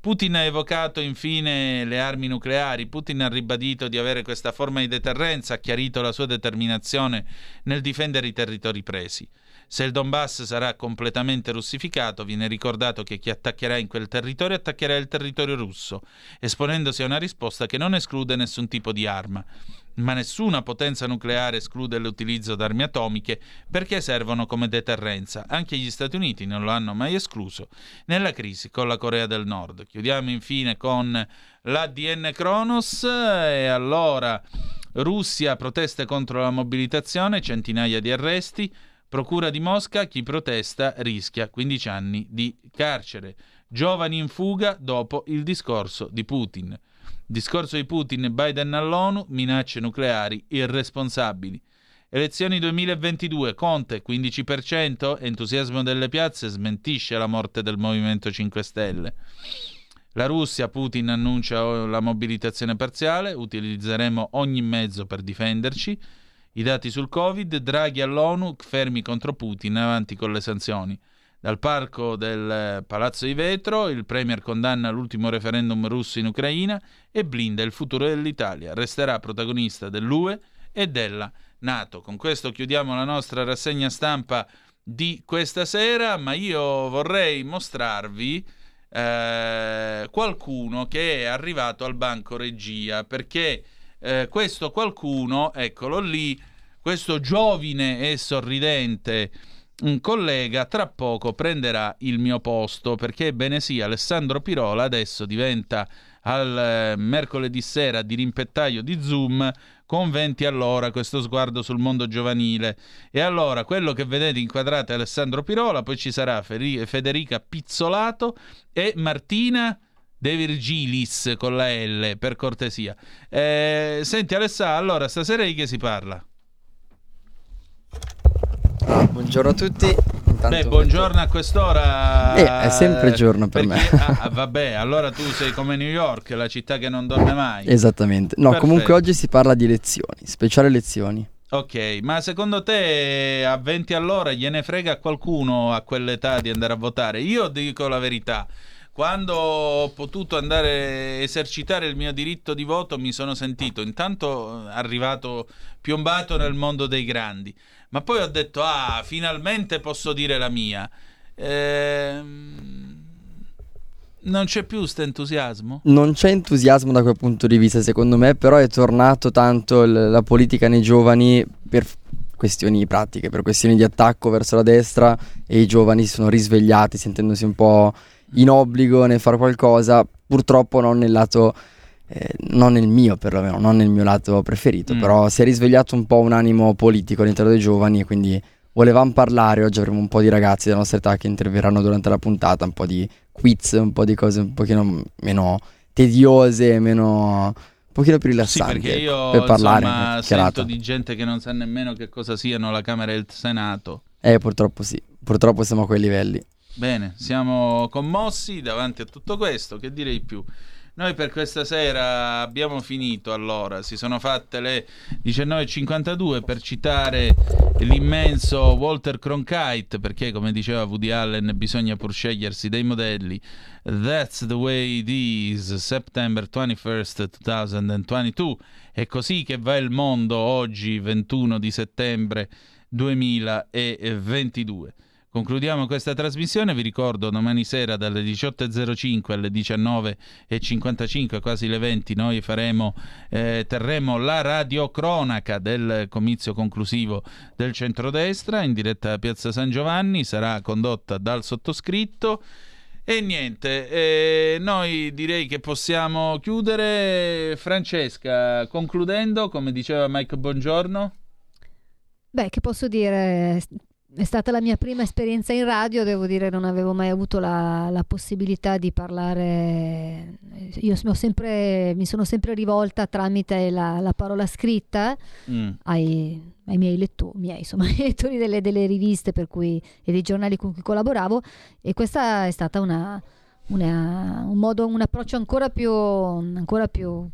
Speaker 1: Putin ha evocato infine le armi nucleari, Putin ha ribadito di avere questa forma di deterrenza, ha chiarito la sua determinazione nel difendere i territori presi. Se il Donbass sarà completamente russificato, viene ricordato che chi attaccherà in quel territorio attaccherà il territorio russo, esponendosi a una risposta che non esclude nessun tipo di arma. Ma nessuna potenza nucleare esclude l'utilizzo d'armi atomiche perché servono come deterrenza. Anche gli Stati Uniti non lo hanno mai escluso nella crisi con la Corea del Nord. Chiudiamo infine con l'ADN Kronos e allora Russia proteste contro la mobilitazione, centinaia di arresti. Procura di Mosca, chi protesta rischia 15 anni di carcere. Giovani in fuga dopo il discorso di Putin. Discorso di Putin, Biden all'ONU, minacce nucleari irresponsabili. Elezioni 2022, Conte 15%, entusiasmo delle piazze smentisce la morte del Movimento 5 Stelle. La Russia, Putin annuncia la mobilitazione parziale, utilizzeremo ogni mezzo per difenderci. I dati sul Covid, Draghi all'ONU, fermi contro Putin, avanti con le sanzioni. Dal parco del Palazzo di Vetro, il Premier condanna l'ultimo referendum russo in Ucraina e blinda il futuro dell'Italia. Resterà protagonista dell'UE e della Nato. Con questo chiudiamo la nostra rassegna stampa di questa sera, ma io vorrei mostrarvi eh, qualcuno che è arrivato al banco regia perché eh, questo qualcuno, eccolo lì, questo giovine e sorridente un collega tra poco prenderà il mio posto perché ebbene sì Alessandro Pirola adesso diventa al eh, mercoledì sera di rimpettaio di Zoom con 20 all'ora questo sguardo sul mondo giovanile e allora quello che vedete inquadrato è Alessandro Pirola poi ci sarà Federica Pizzolato e Martina De Virgilis con la L per cortesia eh, senti Alessà allora stasera di che si parla?
Speaker 11: Buongiorno a tutti. Intanto
Speaker 1: Beh, buongiorno a quest'ora.
Speaker 11: Eh, è sempre giorno per
Speaker 1: perché,
Speaker 11: me.
Speaker 1: ah, vabbè, allora tu sei come New York, la città che non dorme mai.
Speaker 11: Esattamente. No,
Speaker 1: Perfetto.
Speaker 11: comunque oggi si parla di elezioni, speciale elezioni.
Speaker 1: Ok, ma secondo te a 20 all'ora gliene frega a qualcuno a quell'età di andare a votare? Io dico la verità. Quando ho potuto andare a esercitare il mio diritto di voto mi sono sentito intanto arrivato piombato nel mondo dei grandi, ma poi ho detto ah, finalmente posso dire la mia. Ehm, non c'è più questo entusiasmo?
Speaker 11: Non c'è entusiasmo da quel punto di vista, secondo me, però è tornato tanto l- la politica nei giovani per f- questioni pratiche, per questioni di attacco verso la destra e i giovani si sono risvegliati sentendosi un po' in obbligo nel fare qualcosa, purtroppo non nel lato eh, non nel mio perlomeno, non nel mio lato preferito,
Speaker 1: Mm.
Speaker 11: però si è risvegliato un po' un animo politico all'interno dei giovani e quindi volevamo parlare, oggi avremo un po' di ragazzi della nostra età che interverranno durante la puntata, un po' di quiz, un po' di cose un pochino meno tediose, meno un pochino più
Speaker 1: Sì,
Speaker 11: rilassanti
Speaker 1: perché
Speaker 11: ecco,
Speaker 1: io
Speaker 11: per parlare,
Speaker 1: insomma,
Speaker 11: chiacchierata.
Speaker 1: sento di gente che non sa nemmeno che cosa siano la Camera e il Senato.
Speaker 11: Eh, purtroppo sì, purtroppo siamo a quei livelli.
Speaker 1: Bene, siamo commossi davanti a tutto questo, che direi più. Noi per questa sera abbiamo finito allora, si sono fatte le 19.52 per citare l'immenso Walter Cronkite, perché come diceva Woody Allen bisogna pur scegliersi dei modelli. That's the way it is, September 21st 2022. È così che va il mondo oggi, 21 di settembre 2022. Concludiamo questa trasmissione. Vi ricordo domani sera dalle 18.05 alle 19.55, quasi le 20, noi faremo, eh, terremo la radiocronaca del comizio conclusivo del centrodestra in diretta a Piazza San Giovanni. Sarà condotta dal sottoscritto. E niente, eh, noi direi che possiamo chiudere. Francesca, concludendo, come diceva Mike Buongiorno.
Speaker 5: Beh, che posso dire? È stata la mia prima esperienza in radio, devo dire, non avevo mai avuto la, la possibilità di parlare. Io sempre, mi sono sempre rivolta tramite la, la parola scritta mm. ai, ai, miei lettori, miei, insomma, ai lettori delle, delle, riviste cui, e dei giornali con cui collaboravo, e questa è stata una, una, un modo, un approccio ancora più, ancora più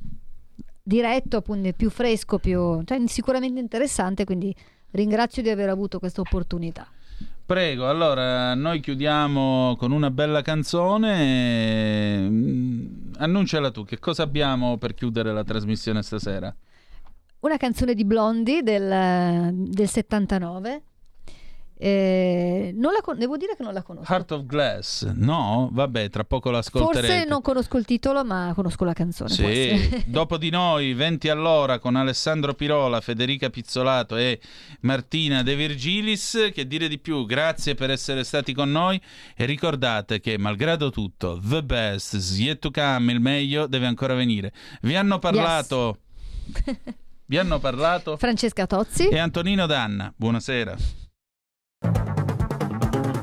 Speaker 5: diretto, appunto, più fresco, più, cioè, sicuramente interessante. Quindi ringrazio di aver avuto questa opportunità.
Speaker 1: Prego, allora noi chiudiamo con una bella canzone. Mm, annunciala tu, che cosa abbiamo per chiudere la trasmissione stasera?
Speaker 5: Una canzone di Blondie del, del 79 eh, con- devo dire che non la conosco.
Speaker 1: Heart of Glass, no? Vabbè, tra poco l'ascolterete.
Speaker 5: Forse non conosco il titolo, ma conosco la canzone.
Speaker 1: Sì. Dopo di noi, 20 all'ora con Alessandro Pirola, Federica Pizzolato e Martina De Virgilis. Che dire di più? Grazie per essere stati con noi e ricordate che, malgrado tutto, the best is yet to come, il meglio deve ancora venire. Vi hanno parlato. Yes. vi hanno parlato
Speaker 5: Francesca Tozzi
Speaker 1: e Antonino Danna. Buonasera.